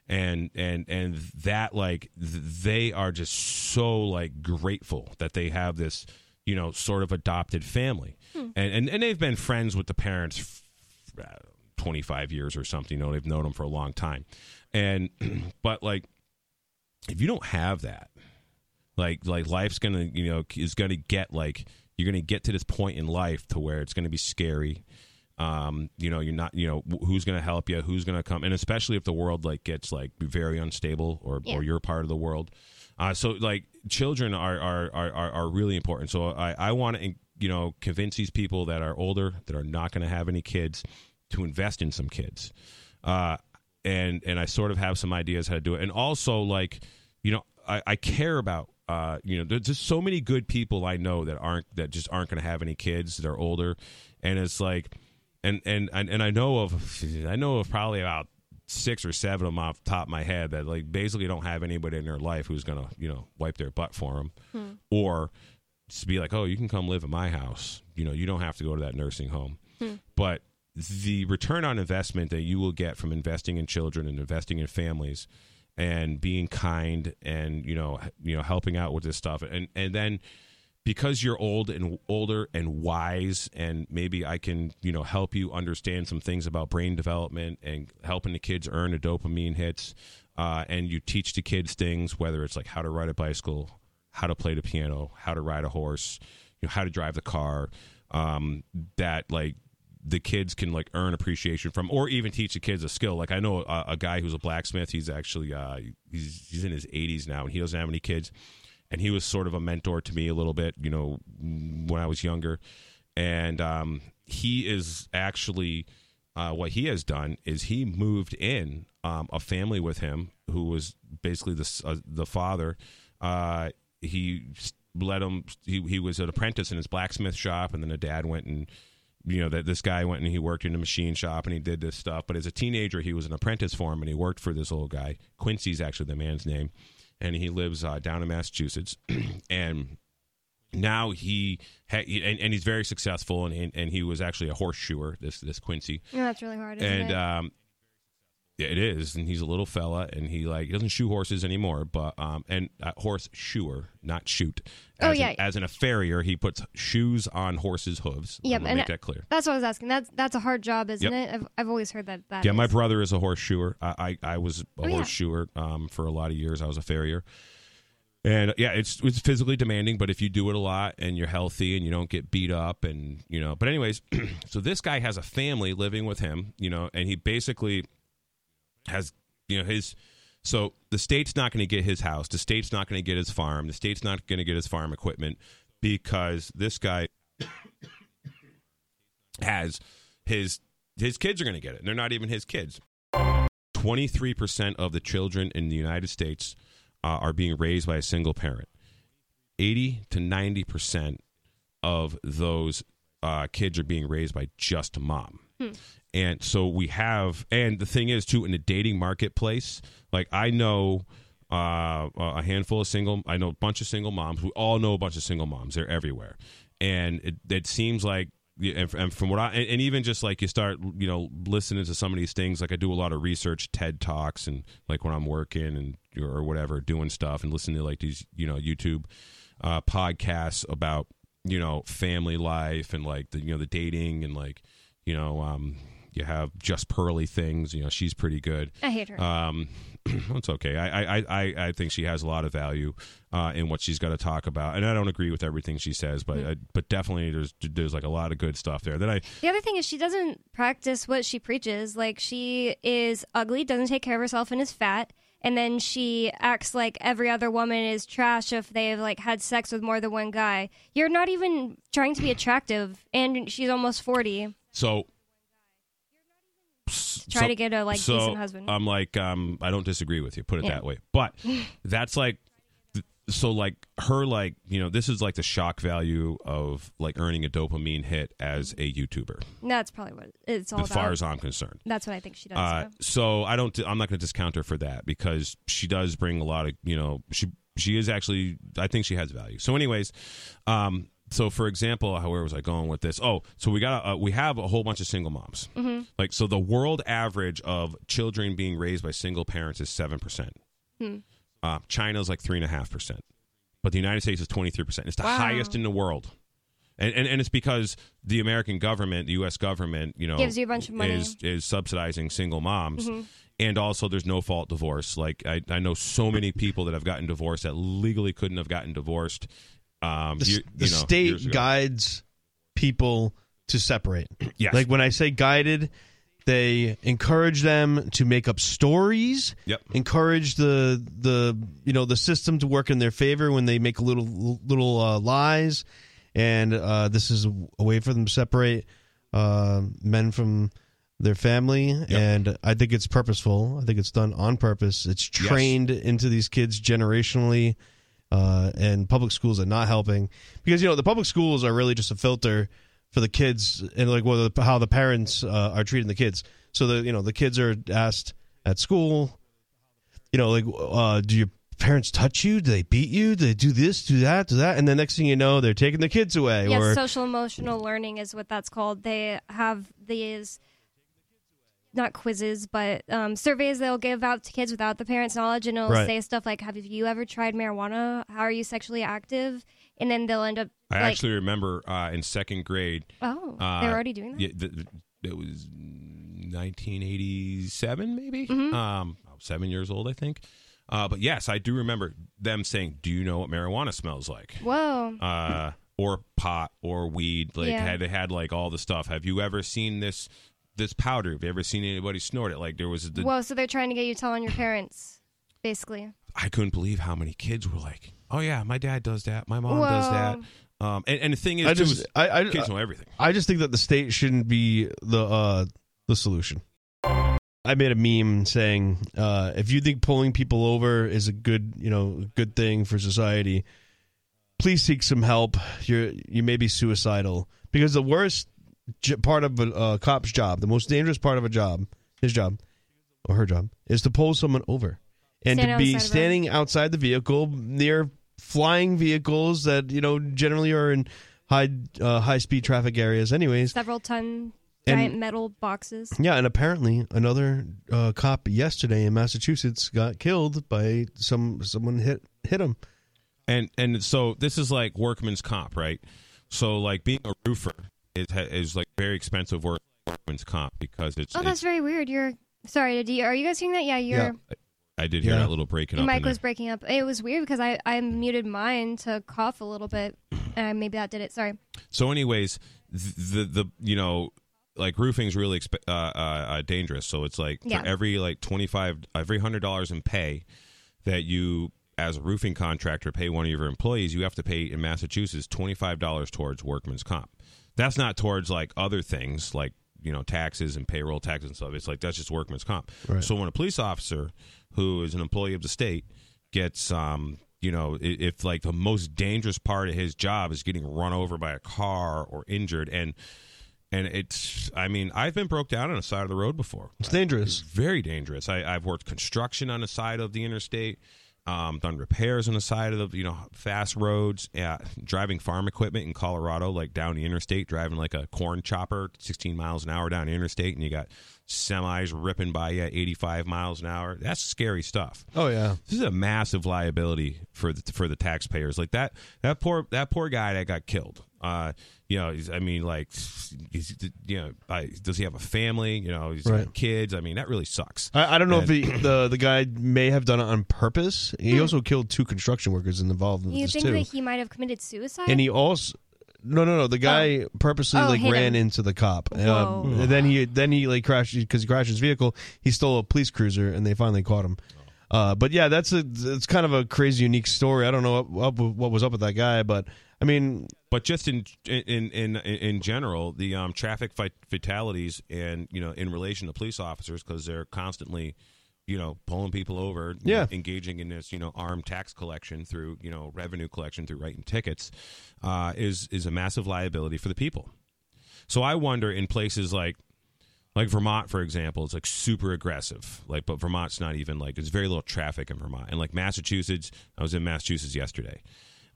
And and and that like th- they are just so like grateful that they have this you know sort of adopted family. And, and and they've been friends with the parents f- 25 years or something you know they've known them for a long time. And but like if you don't have that like like life's gonna you know is gonna get like you're gonna get to this point in life to where it's gonna be scary. Um you know you're not you know who's gonna help you who's gonna come? And especially if the world like gets like very unstable or Yeah. or you're part of the world. Uh so like children are are are are, are really important. So i i want to you know convince these people that are older that are not gonna have any kids to invest in some kids, uh, and and I sort of have some ideas how to do it, and also like you know I, I care about uh, you know there's just so many good people I know that aren't that just aren't going to have any kids. They're older, and it's like and and and and I know of I know of probably about six or seven of them off the top of my head that like basically don't have anybody in their life who's gonna you know wipe their butt for them Hmm. or just be like oh you can come live in my house you know you don't have to go to that nursing home Hmm. but the return on investment that you will get from investing in children and investing in families and being kind and you know you know helping out with this stuff. And and then because you're old and older and wise and maybe I can, you know, help you understand some things about brain development and helping the kids earn the dopamine hits uh, and you teach the kids things whether it's like how to ride a bicycle, how to play the piano, how to ride a horse, you know, how to drive the car um, that like the kids can like earn appreciation from or even teach the kids a skill like i know a, a guy who's a blacksmith he's actually uh he's he's in his 80s now and he doesn't have any kids and he was sort of a mentor to me a little bit, you know, when I was younger. And um, he is actually uh, what he has done is he moved in um, a family with him who was basically the uh, the father. Uh, he let him. He he was an apprentice in his blacksmith shop, and then the dad went and you know that this guy went and he worked in a machine shop and he did this stuff. But as a teenager, he was an apprentice for him, and he worked for this old guy. Quincy's actually the man's name and he lives uh, down in Massachusetts, and now he ha- and, and he's very successful, and, and and he was actually a horseshoer. This this Quincy, Yeah, that's really hard, and um, it is, and he's a little fella, and he like he doesn't shoe horses anymore, but um, and uh, horse shoer, not shoot. Oh, yeah. an, as in a farrier, he puts shoes on horses' hooves. Yep, and make that clear. That's what I was asking. That's that's a hard job, isn't Yep. it? I've, I've always heard that. that Yeah, my brother is a horseshoer. I I, I was a Oh, yeah. horseshoer um, for a lot of years. I was a farrier, and yeah, it's it's physically demanding. But if you do it a lot and you're healthy and you don't get beat up, and you know, but anyways, so this guy has a family living with him, you know, and he basically has you know his. So the state's not going to get his house. The state's not going to get his farm. The state's not going to get his farm equipment because this guy has his his kids are going to get it. And they're not even his kids. 23% of the children in the United States uh, are being raised by a single parent. 80 to 90% of those uh, kids are being raised by just a mom. And so we have, and the thing is, too, in the dating marketplace, like I know uh, a handful of single, I know a bunch of single moms. We all know a bunch of single moms. They're everywhere. And it, it seems like, and from what I, and and even just like you start, you know, listening to some of these things, like I do a lot of research, TED Talks, and like when I'm working and or whatever, doing stuff and listening to like these, you know, YouTube uh, podcasts about, you know, family life and like the, you know, the dating and like, you know, um, you have just pearly things. You know, she's pretty good. I hate her. Um, it's okay. I, I, I, I think she has a lot of value uh, in what she's got to talk about, and I don't agree with everything she says, but uh, but definitely there's there's like a lot of good stuff there that I The other thing is she doesn't practice what she preaches. Like she is ugly, doesn't take care of herself, and is fat. And then she acts like every other woman is trash if they've like had sex with more than one guy. You're not even trying to be attractive, and she's almost forty. so Try so- to get a like so decent husband. I'm like, um, I don't disagree with you. Put it Yeah. that way. But that's like, so like her, like you know, this is like the shock value of like earning a dopamine hit as a YouTuber, That's probably what it's all as about. far as I'm concerned. That's what I think she does. Uh, so I don't. I'm not going to discount her for that because she does bring a lot of. You know, she she is actually. I think she has value. So, anyways, um, so for example, where was I going with this? Oh, so we got a, uh, we have a whole bunch of single moms. Mm-hmm. Like so, the world average of children being raised by single parents is seven percent. Hmm. Uh, China's like three and a half percent, but the United States is twenty three percent. It's the Wow. highest in the world. And, and, and it's because the American government, the U.S. government, you know, Gives you a bunch of money. is is subsidizing single moms, Mhm. and also there's no fault divorce. Like I, I know so many people that have gotten divorced that legally couldn't have gotten divorced. Um, The, you- the you know, state guides people to separate. Yes. Like when I say guided, they encourage them to make up stories. Yep. Encourage the the you know the system to work in their favor when they make little little uh, lies, and uh, this is a way for them to separate uh, men from their family, and I think it's purposeful. I think it's done on purpose. It's Yes. trained into these kids generationally, uh, and public schools are not helping because you know the public schools are really just a filter for the kids and like whether how the parents uh, are treating the kids. So the you know the kids are asked at school, you know, like uh, do your parents touch you? Do they beat you? Do they do this? Do that? Do that? And the next thing you know, they're taking the kids away. Yes, or social emotional learning is what that's called. They have these not quizzes, but um, surveys they'll give out to kids without the parents' knowledge, and it'll Right. say stuff like, "Have you ever tried marijuana? How are you sexually active?" And then they'll end up. I like, actually remember uh, in second grade. Oh, uh, they're already doing that. Yeah, the, the- it was 1987, maybe. Mm-hmm. Um, I was seven years old, I think. Uh, but yes, I do remember them saying, "Do you know what marijuana smells like?" Whoa. uh, or pot or weed. Like Yeah. had they had like all the stuff. Have you ever seen this this powder? Have you ever seen anybody snort it? Like there was the Whoa. So they're trying to get you to tell on your parents, basically. I couldn't believe how many kids were like, "Oh yeah, my dad does that. My mom does that." Um, and, and the thing is, I just is I, I, kids know everything. I just think that the state shouldn't be the uh, the solution. I made a meme saying, uh, if you think pulling people over is a good, you know, good thing for society, please seek some help. You're you may be suicidal because the worst j- part of a uh, cop's job, the most dangerous part of a job, his job or her job, is to pull someone over and Stand to be outside of standing outside the vehicle near flying vehicles that you know generally are in high uh, high speed traffic areas, anyways. Several ton And- giant metal boxes. Yeah, and apparently another uh, cop yesterday in Massachusetts got killed by some someone hit hit him. And and so this is like workman's comp, right? So like being a roofer is is like very expensive work workman's comp because it's. Oh, that's it's very weird. You're sorry. Did you, are you guys hearing that? Yeah, your I did hear Yeah. that little breaking your up. in mic there. was breaking up. It was weird because I I muted mine to cough a little bit, and maybe that did it. Sorry. So, anyways, th- the the you know, like roofing's really exp- uh, uh, uh, dangerous. So it's like Yeah. for every like twenty five, every hundred dollars in pay that you as a roofing contractor pay one of your employees, you have to pay in Massachusetts twenty five dollars towards workman's comp. That's not towards like other things like you know taxes and payroll taxes and stuff. It's like that's just workman's comp. Right. So when a police officer who is an employee of the state gets um you know if like the most dangerous part of his job is getting run over by a car or injured and and it's i mean i've been broke down on the side of the road before It's dangerous. very dangerous I, i've worked construction on the side of the interstate um, done repairs on the side of the you know fast roads yeah, driving farm equipment in colorado like down the interstate driving like a corn chopper 16 miles an hour down the interstate and you got semis ripping by you at 85 miles an hour that's scary stuff Oh yeah. this is a massive liability for the for the taxpayers. Like that that poor that poor guy that got killed. Uh, you know, he's, I mean, like, he's, you know, I, does he have a family? You know, he's got kids. I mean, that really sucks. I, I don't know if And- the, the the guy may have done it on purpose. He also killed two construction workers involved in Hmm. You this think too. that he might have committed suicide? and he also no no no the guy purposely Oh, like ran him. into the cop Whoa. um, and then he then he like crashed because he crashed his vehicle he stole a police cruiser and they finally caught him uh, but yeah that's a it's kind of a crazy unique story i don't know what, what, what was up with that guy but i mean But just in in in in general, the um, traffic fatalities and you know in relation to police officers because they're constantly, you know, pulling people over, Yeah. know, engaging in this you know armed tax collection through you know revenue collection through writing tickets, uh, is is a massive liability for the people. So I wonder in places like like Vermont, for example, it's like super aggressive. Like, but Vermont's not even like there's very little traffic in Vermont. And like Massachusetts, I was in Massachusetts yesterday.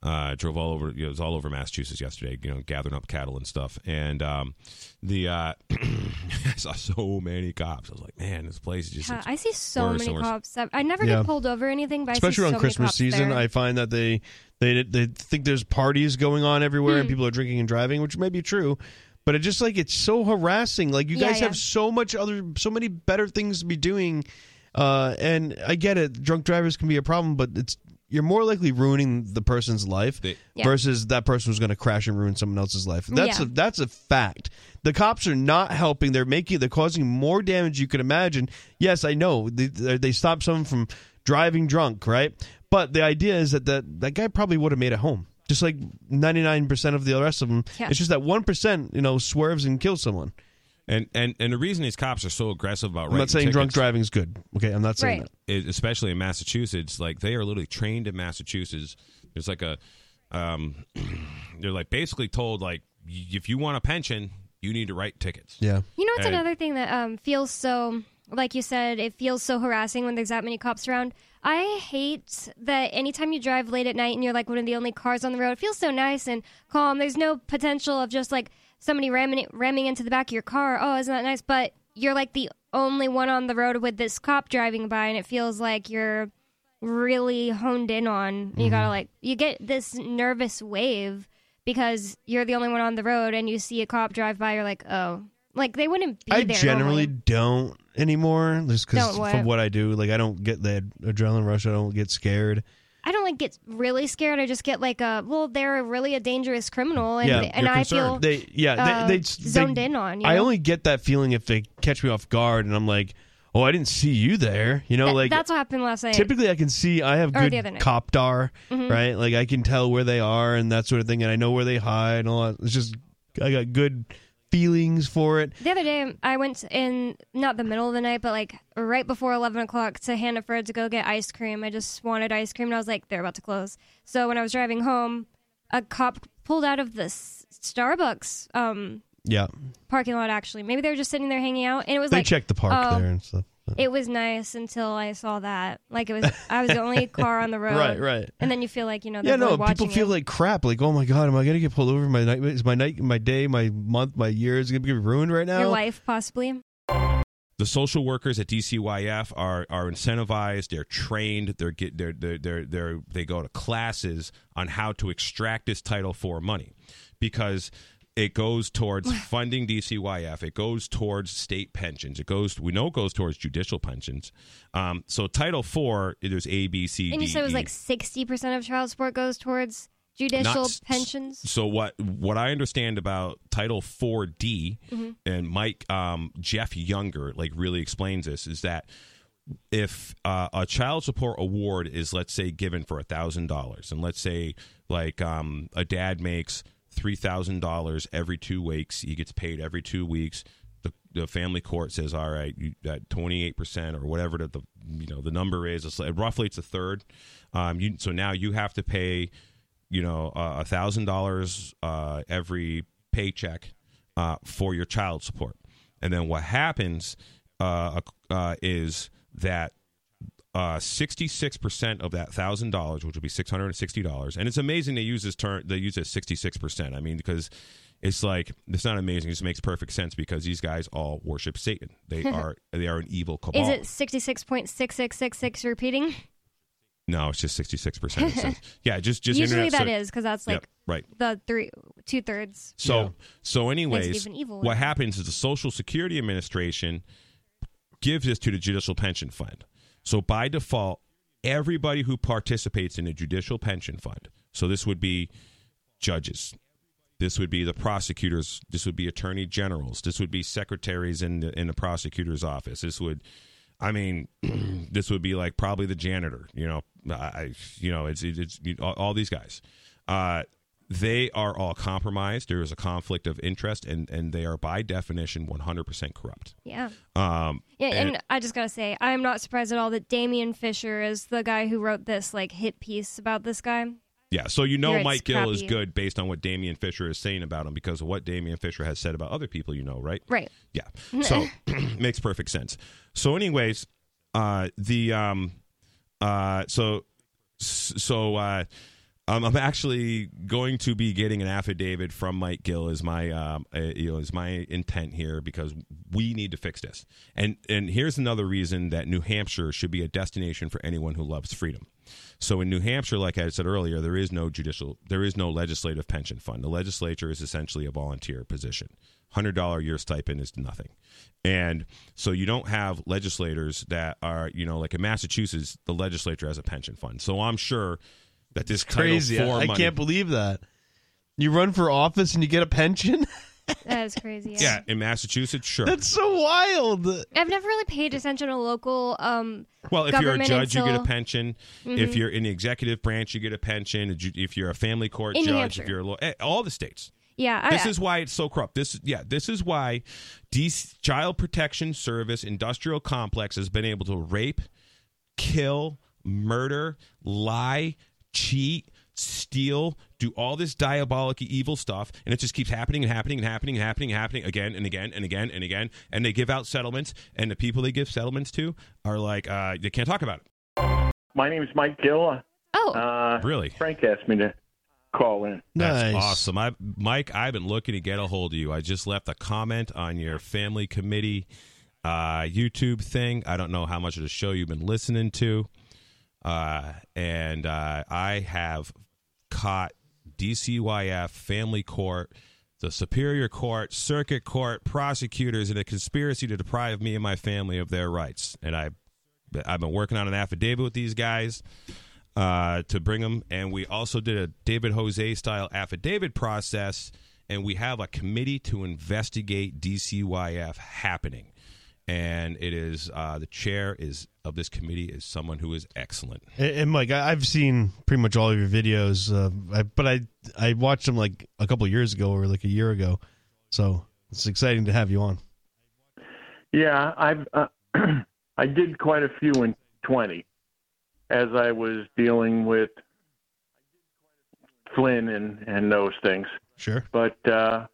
Uh, drove all over. You know, it was all over Massachusetts yesterday. You know, gathering up cattle and stuff. And um, the uh, I saw so many cops. I was like, man, this place is just. Yeah, I see so worse many worse. cops. I- I never Yeah. get pulled over or anything, but I especially see around so many christmas cops season there. i find that they they they think there's parties going on everywhere and Hmm. people are drinking and driving which may be true but it just like it's so harassing like you Yeah, guys yeah. have so much other so many better things to be doing uh and i get it drunk drivers can be a problem but it's you're more likely ruining the person's life They- Yeah. versus that person who's going to crash and ruin someone else's life. That's Yeah. a that's a fact. The cops are not helping. They're making they're causing more damage you could imagine. Yes, I know they they stop someone from driving drunk, right? But the idea is that that, that guy probably would have made it home. Just like 99% of the rest of them. Yeah. It's just that 1%, you know, swerves and kills someone. And and and the reason these cops are so aggressive about I'm not writing saying drunk driving is good. Okay, I'm not saying Right. that. is- especially in Massachusetts, like they are literally trained in Massachusetts. There's like a, um, they're like basically told like y- if you want a pension, you need to write tickets. Yeah. You know what's And- another thing that um, feels so, like you said, it feels so harassing when there's that many cops around. I hate that anytime you drive late at night and you're like one of the only cars on the road, it feels so nice and calm. There's no potential of just like somebody ramming, ramming into the back of your car. Oh, isn't that nice? But you're like the only one on the road with this cop driving by, and it feels like you're really honed in on. You gotta mm-hmm. like, you get this nervous wave because you're the only one on the road and you see a cop drive by, you're like, oh. Like they wouldn't be I there. generally normally. don't anymore, just because Don't what? from what I do. Like I don't get the adrenaline rush. I don't get scared. I don't like get really scared. I just get like a well, they're really a dangerous criminal, and Yeah, and I feel concerned. They yeah uh, they, they zoned they- in on. You I know? only get that feeling if they catch me off guard and I'm like, oh, I didn't see you there. You know, Th- like that's what happened last night. typically I can see I have Or good copdar, Mhm. right? Like I can tell where they are and that sort of thing, and I know where they hide and all that. It's just I got good feelings for it. The other day, I went in not the middle of the night, but like right before eleven o'clock to Hannaford to go get ice cream. I just wanted ice cream, and I was like, they're about to close. So when I was driving home, a cop pulled out of this Starbucks um, Yeah, parking lot. Actually, maybe they were just sitting there hanging out, and it was they like check the park um, there and stuff. it was nice until I saw that. Like it was, I was the only car on the road. Right, right. And then you feel like you know, Yeah, they're really no, people feel you. like crap. Like, oh my god, am I gonna get pulled over? My night is my night, my day, my month, my year is gonna be ruined right now. your life possibly. The social workers at DCYF are are incentivized. They're trained. They're get they're they're they're, they're they go to classes on how to extract this Title IV money because it goes towards funding DCYF. It goes towards state pensions. It goes we know it goes towards judicial pensions. Um, so Title IV, there's A B C And you D, said it was E. like sixty percent of child support goes towards judicial s- pensions. So what what I understand about Title 4D Mm-hmm. and Mike um, Jeff Younger like really explains this is that if uh, a child support award is let's say given for a thousand dollars and let's say like um, a dad makes three thousand dollars every two weeks. He gets paid every two weeks. The, the family court says all right you, that 28% or whatever the, the you know the number is it's like, roughly it's a third. Um, you, so now you have to pay you know a thousand dollars uh, every paycheck uh, for your child support, and then what happens uh, uh, is that Uh, six percent of that thousand dollars, which would be six hundred and sixty dollars, and it's amazing they use this term. They use it sixty six percent. I mean, because it's like it's not amazing. It just makes perfect sense because these guys all worship Satan. They are they are an evil cabal. Is it sixty six point six six six six repeating? No, it's just sixty six percent. Yeah, just just Usually internet that search- is because that's like Yep, right. the three two thirds. So Yeah. so anyways, what happens is the Social Security Administration gives this to the Judicial Pension Fund. So by default, everybody who participates in a judicial pension fund, so this would be judges, this would be the prosecutors, this would be attorney generals, this would be secretaries in the in the prosecutor's office. This would I mean, this would be like probably the janitor. You know, I, you know, it's it's, it's all, these guys. Uh, they are all compromised. There is a conflict of interest, and and they are by definition 100% corrupt. Yeah. Um, Yeah, and, And- I just gotta say, I'm not surprised at all that Damien Fisher is the guy who wrote this like hit piece about this guy. yeah, so you know Mike Gill is good based on what Damien Fisher is saying about him because of what Damien Fisher has said about other people. You know, right? Right. Yeah. So makes perfect sense. So, anyways, uh, the um, uh, so so uh, um, I'm actually going to be getting an affidavit from Mike Gill is my um, uh, you know is my intent here because we need to fix this. And and here's another reason that New Hampshire should be a destination for anyone who loves freedom. So in New Hampshire, like I said earlier, there is no judicial, there is no legislative pension fund. The legislature is essentially a volunteer position. Hundred dollar a year stipend is nothing, and so you don't have legislators that are, you know, like in Massachusetts, the legislature has a pension fund. So I'm sure that this Crazy. Title I, IV I can't believe that. You run for office and you get a pension? That is crazy. yeah, in Massachusetts, sure. That's so wild. I've never really paid attention to local um Well, if you're a government judge, you get a pension. If Mhm. you're in the executive branch, you get a pension. If you- If you're a family court In judge, if you're a law, eh, all the states. Yeah, This I, is why it's so corrupt. This yeah, this is why DC Child Protection Service Industrial Complex has been able to rape, kill, murder, lie, cheat, steal, do all this diabolic evil stuff, and it just keeps happening and happening and happening and happening and happening again and again and again and again. And they give out settlements, and the people they give settlements to are like uh, they can't talk about it. My name is Mike Gill. oh, Uh, Really? Frank asked me to call in. That's Nice. awesome. I, Mike, I've been looking to get a hold of you. I just left a comment on your family committee uh, YouTube thing. I don't know how much of the show you've been listening to. Uh, and uh, I have caught DCYF, family court, the Superior Court, Circuit Court, prosecutors in a conspiracy to deprive me and my family of their rights. And I, I've been working on an affidavit with these guys uh, to bring them. And we also did a David Jose style affidavit process, and we have a committee to investigate DCYF happening. And it is uh, the chair is of this committee is someone who is excellent. And, and Mike, I, I've seen pretty much all of your videos, uh, I, but I I watched them like a couple years ago or like a year ago, so it's exciting to have you on. Yeah, I've uh, I did quite a few in 20 as I was dealing with Flynn and and those things. Sure. But uh,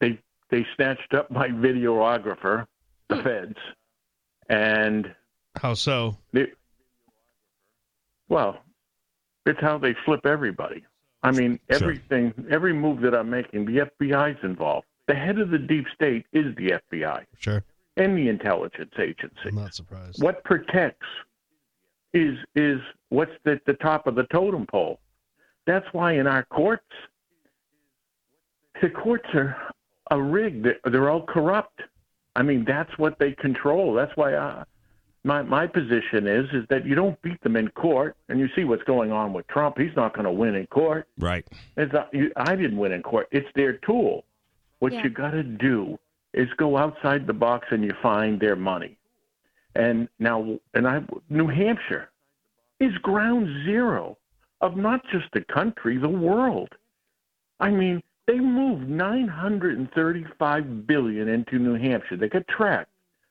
they they snatched up my videographer, the feds, and How so? they, well, it's how they flip everybody. I mean, Sure. everything, every move that I'm making, the FBI's involved. The head of the deep state is the FBI Sure. and the intelligence agency. I'm not surprised. What protects is is what's at the top of the totem pole. That's why in our courts, the courts are a rig. They're, they're all corrupt. I mean, that's what they control. That's why I, my my position is is that you don't beat them in court, and you see what's going on with Trump. He's not going to win in court. Right. It's not, you, I didn't win in court. It's their tool. What Yeah. you got to do is go outside the box and you find their money. And now, and I, New Hampshire is ground zero of not just the country, the world. I mean, they moved 935 billion into New Hampshire. They got tracked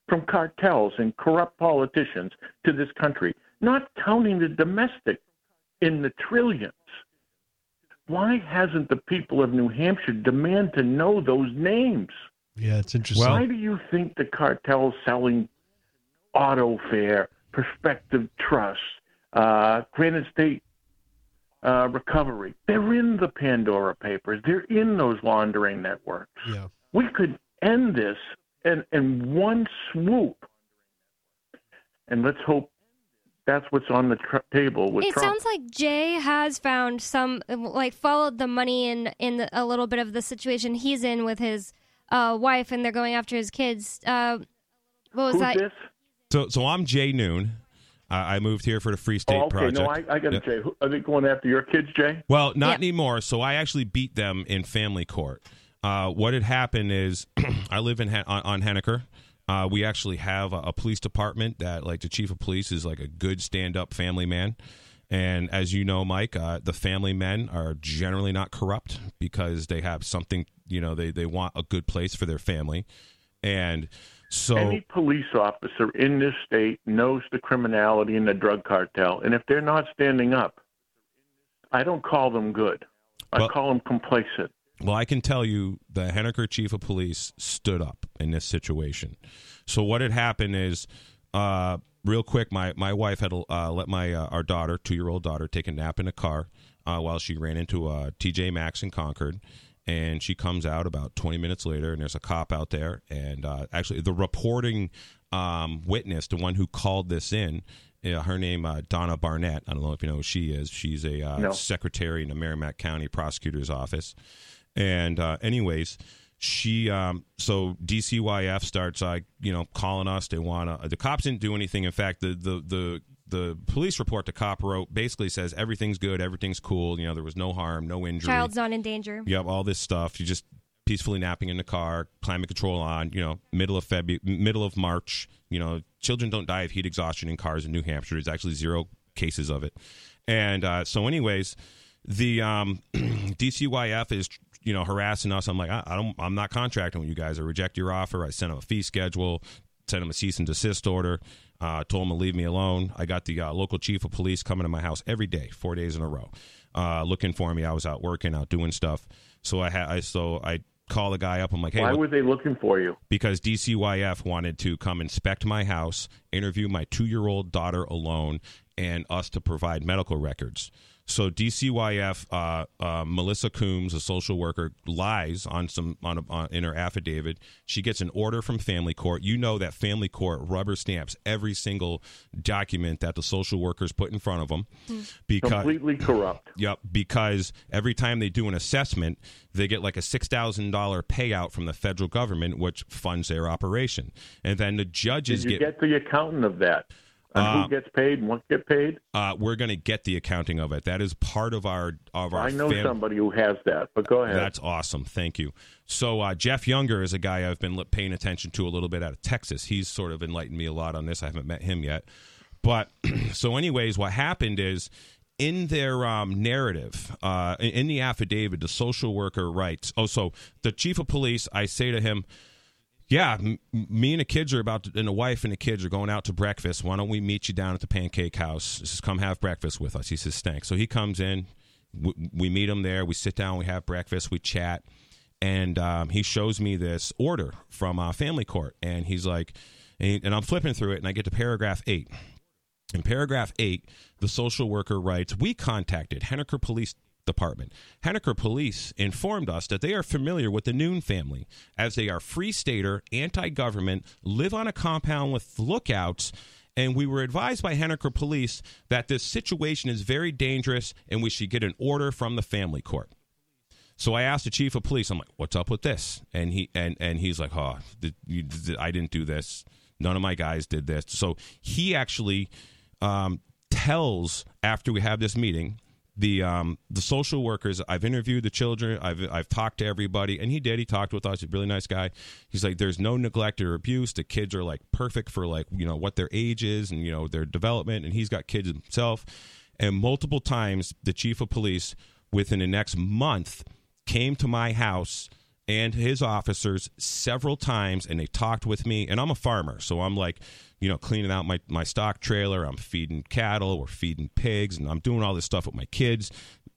from cartels and corrupt politicians to this country, not counting the domestic in the trillions. Why hasn't the people of New Hampshire demand to know those names? Yeah, it's interesting. Why do you think the cartels selling auto fare, Prospective Trust, uh, Granite State uh, Recovery, they're in the Pandora Papers. They're in those laundering networks. yeah. We could end this in, in one swoop. And let's hope that's what's on the tr- table with it Trump. sounds like Jay has found some, like, followed the money in in the, a little bit of the situation he's in with his uh, wife, and they're going after his kids. Uh, what was Who's that? this? So so I'm Jay Noone. I I moved here for the Free State Oh, okay, Project. no, I, I got to Yeah. say, who- are they going after your kids, Jay? Well, not Yeah. anymore. So I actually beat them in family court. Uh, what had happened is I live in on, on Henniker. Uh, we actually have a, a police department that, like, the chief of police is like a good stand-up family man. And as you know, Mike, uh, the family men are generally not corrupt because they have something. You know, they they want a good place for their family, and so Any police officer in this state knows the criminality in the drug cartel, and if they're not standing up, I don't call them good. I Well- call them complacent. Well, I can tell you the Henniker chief of police stood up in this situation. So what had happened is, uh, real quick, my my wife had uh, let my uh, our daughter, two year old daughter, take a nap in a car uh, while she ran into a TJ Maxx in Concord. And she comes out about 20 minutes later, and there's a cop out there. And uh, actually, the reporting um, witness, the one who called this in, uh, her name uh, Donna Barnett. I don't know if you know who she is. She's a uh, No. secretary in the Merrimack County Prosecutor's Office. And uh, anyways, she um, so DCYF starts uh, you know calling us. They want to. The cops didn't do anything. In fact, the the the the police report the cop wrote basically says everything's good, everything's cool. You know, there was no harm, no injury. Child's not in danger. Yep, all this stuff. You just peacefully napping in the car, climate control on. You know, middle of February, middle of March. You know, children don't die of heat exhaustion in cars in New Hampshire. There's actually zero cases of it. And uh, so, anyways, the um, DCYF is you know, harassing us. I'm like, I, I don't, I'm not contracting with you guys. I reject your offer. I sent them a fee schedule, sent them a cease and desist order. Uh, told him to leave me alone. I got the uh, local chief of police coming to my house every day, four days in a row, uh, looking for me. I was out working, out doing stuff. So I had, I so I call the guy up. I'm like, hey, Why what- were they looking for you? because DCYF wanted to come inspect my house, interview my two year old daughter alone, and us to provide medical records. So DCYF, uh, uh, Melissa Coombs, a social worker, lies on some on, a, on in her affidavit. She gets an order from Family Court. You know that Family Court rubber stamps every single document that the social workers put in front of them because Completely corrupt. Yep, because every time they do an assessment, they get like a six thousand dollar payout from the federal government, which funds their operation, and then the judges Did you get. get the accountant of that? And Uh, who gets paid and what get paid? uh, we're going to get the accounting of it. That is part of our of our. I know fam- somebody who has that, but go ahead. That's awesome. Thank you. So uh, Jeff Younger is a guy I've been paying attention to a little bit out of Texas. He's sort of enlightened me a lot on this. I haven't met him yet, but so anyways, what happened is in their um, narrative, uh, in, in the affidavit, the social worker writes. Oh, so the chief of police. I say to him. Yeah, m- me and the kids are about to, and the wife and the kids are going out to breakfast. Why don't we meet you down at the pancake house? Just come have breakfast with us. He says, thanks. So he comes in. We, we meet him there. We sit down. We have breakfast. We chat. And um, he shows me this order from uh, Family Court. And he's like, and, and I'm flipping through it, and I get to paragraph eight. In paragraph eight, the social worker writes, We contacted Henniker Police Department. Henniker Police informed us that they are familiar with the Noone family, as they are free stater, anti government, live on a compound with lookouts. And we were advised by Henniker Police that this situation is very dangerous and we should get an order from the family court. So I asked the chief of police. I'm like, "What's up with this?" And he and and he's like, "Oh, th- you, th- I didn't do this. None of my guys did this." So he actually um, tells after we have this meeting the um, the social workers. I've interviewed the children. I've I've talked to everybody, and he did. He talked with us. He's a really nice guy. He's like, "There's no neglect or abuse. The kids are like perfect for like you know what their age is and you know their development." And he's got kids himself. And multiple times, the chief of police within the next month came to my house and his officers several times and they talked with me and i'm a farmer so i'm like you know cleaning out my, my stock trailer i'm feeding cattle or feeding pigs and i'm doing all this stuff with my kids.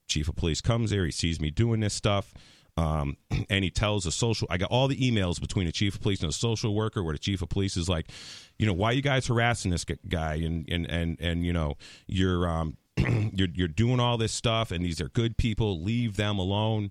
Chief of police comes there he sees me doing this stuff um, and he tells the social i got all the emails between the chief of police and the social worker where the chief of police is like you know why you guys harassing this guy and and and, and you know you're um you're, you're doing all this stuff and these are good people leave them alone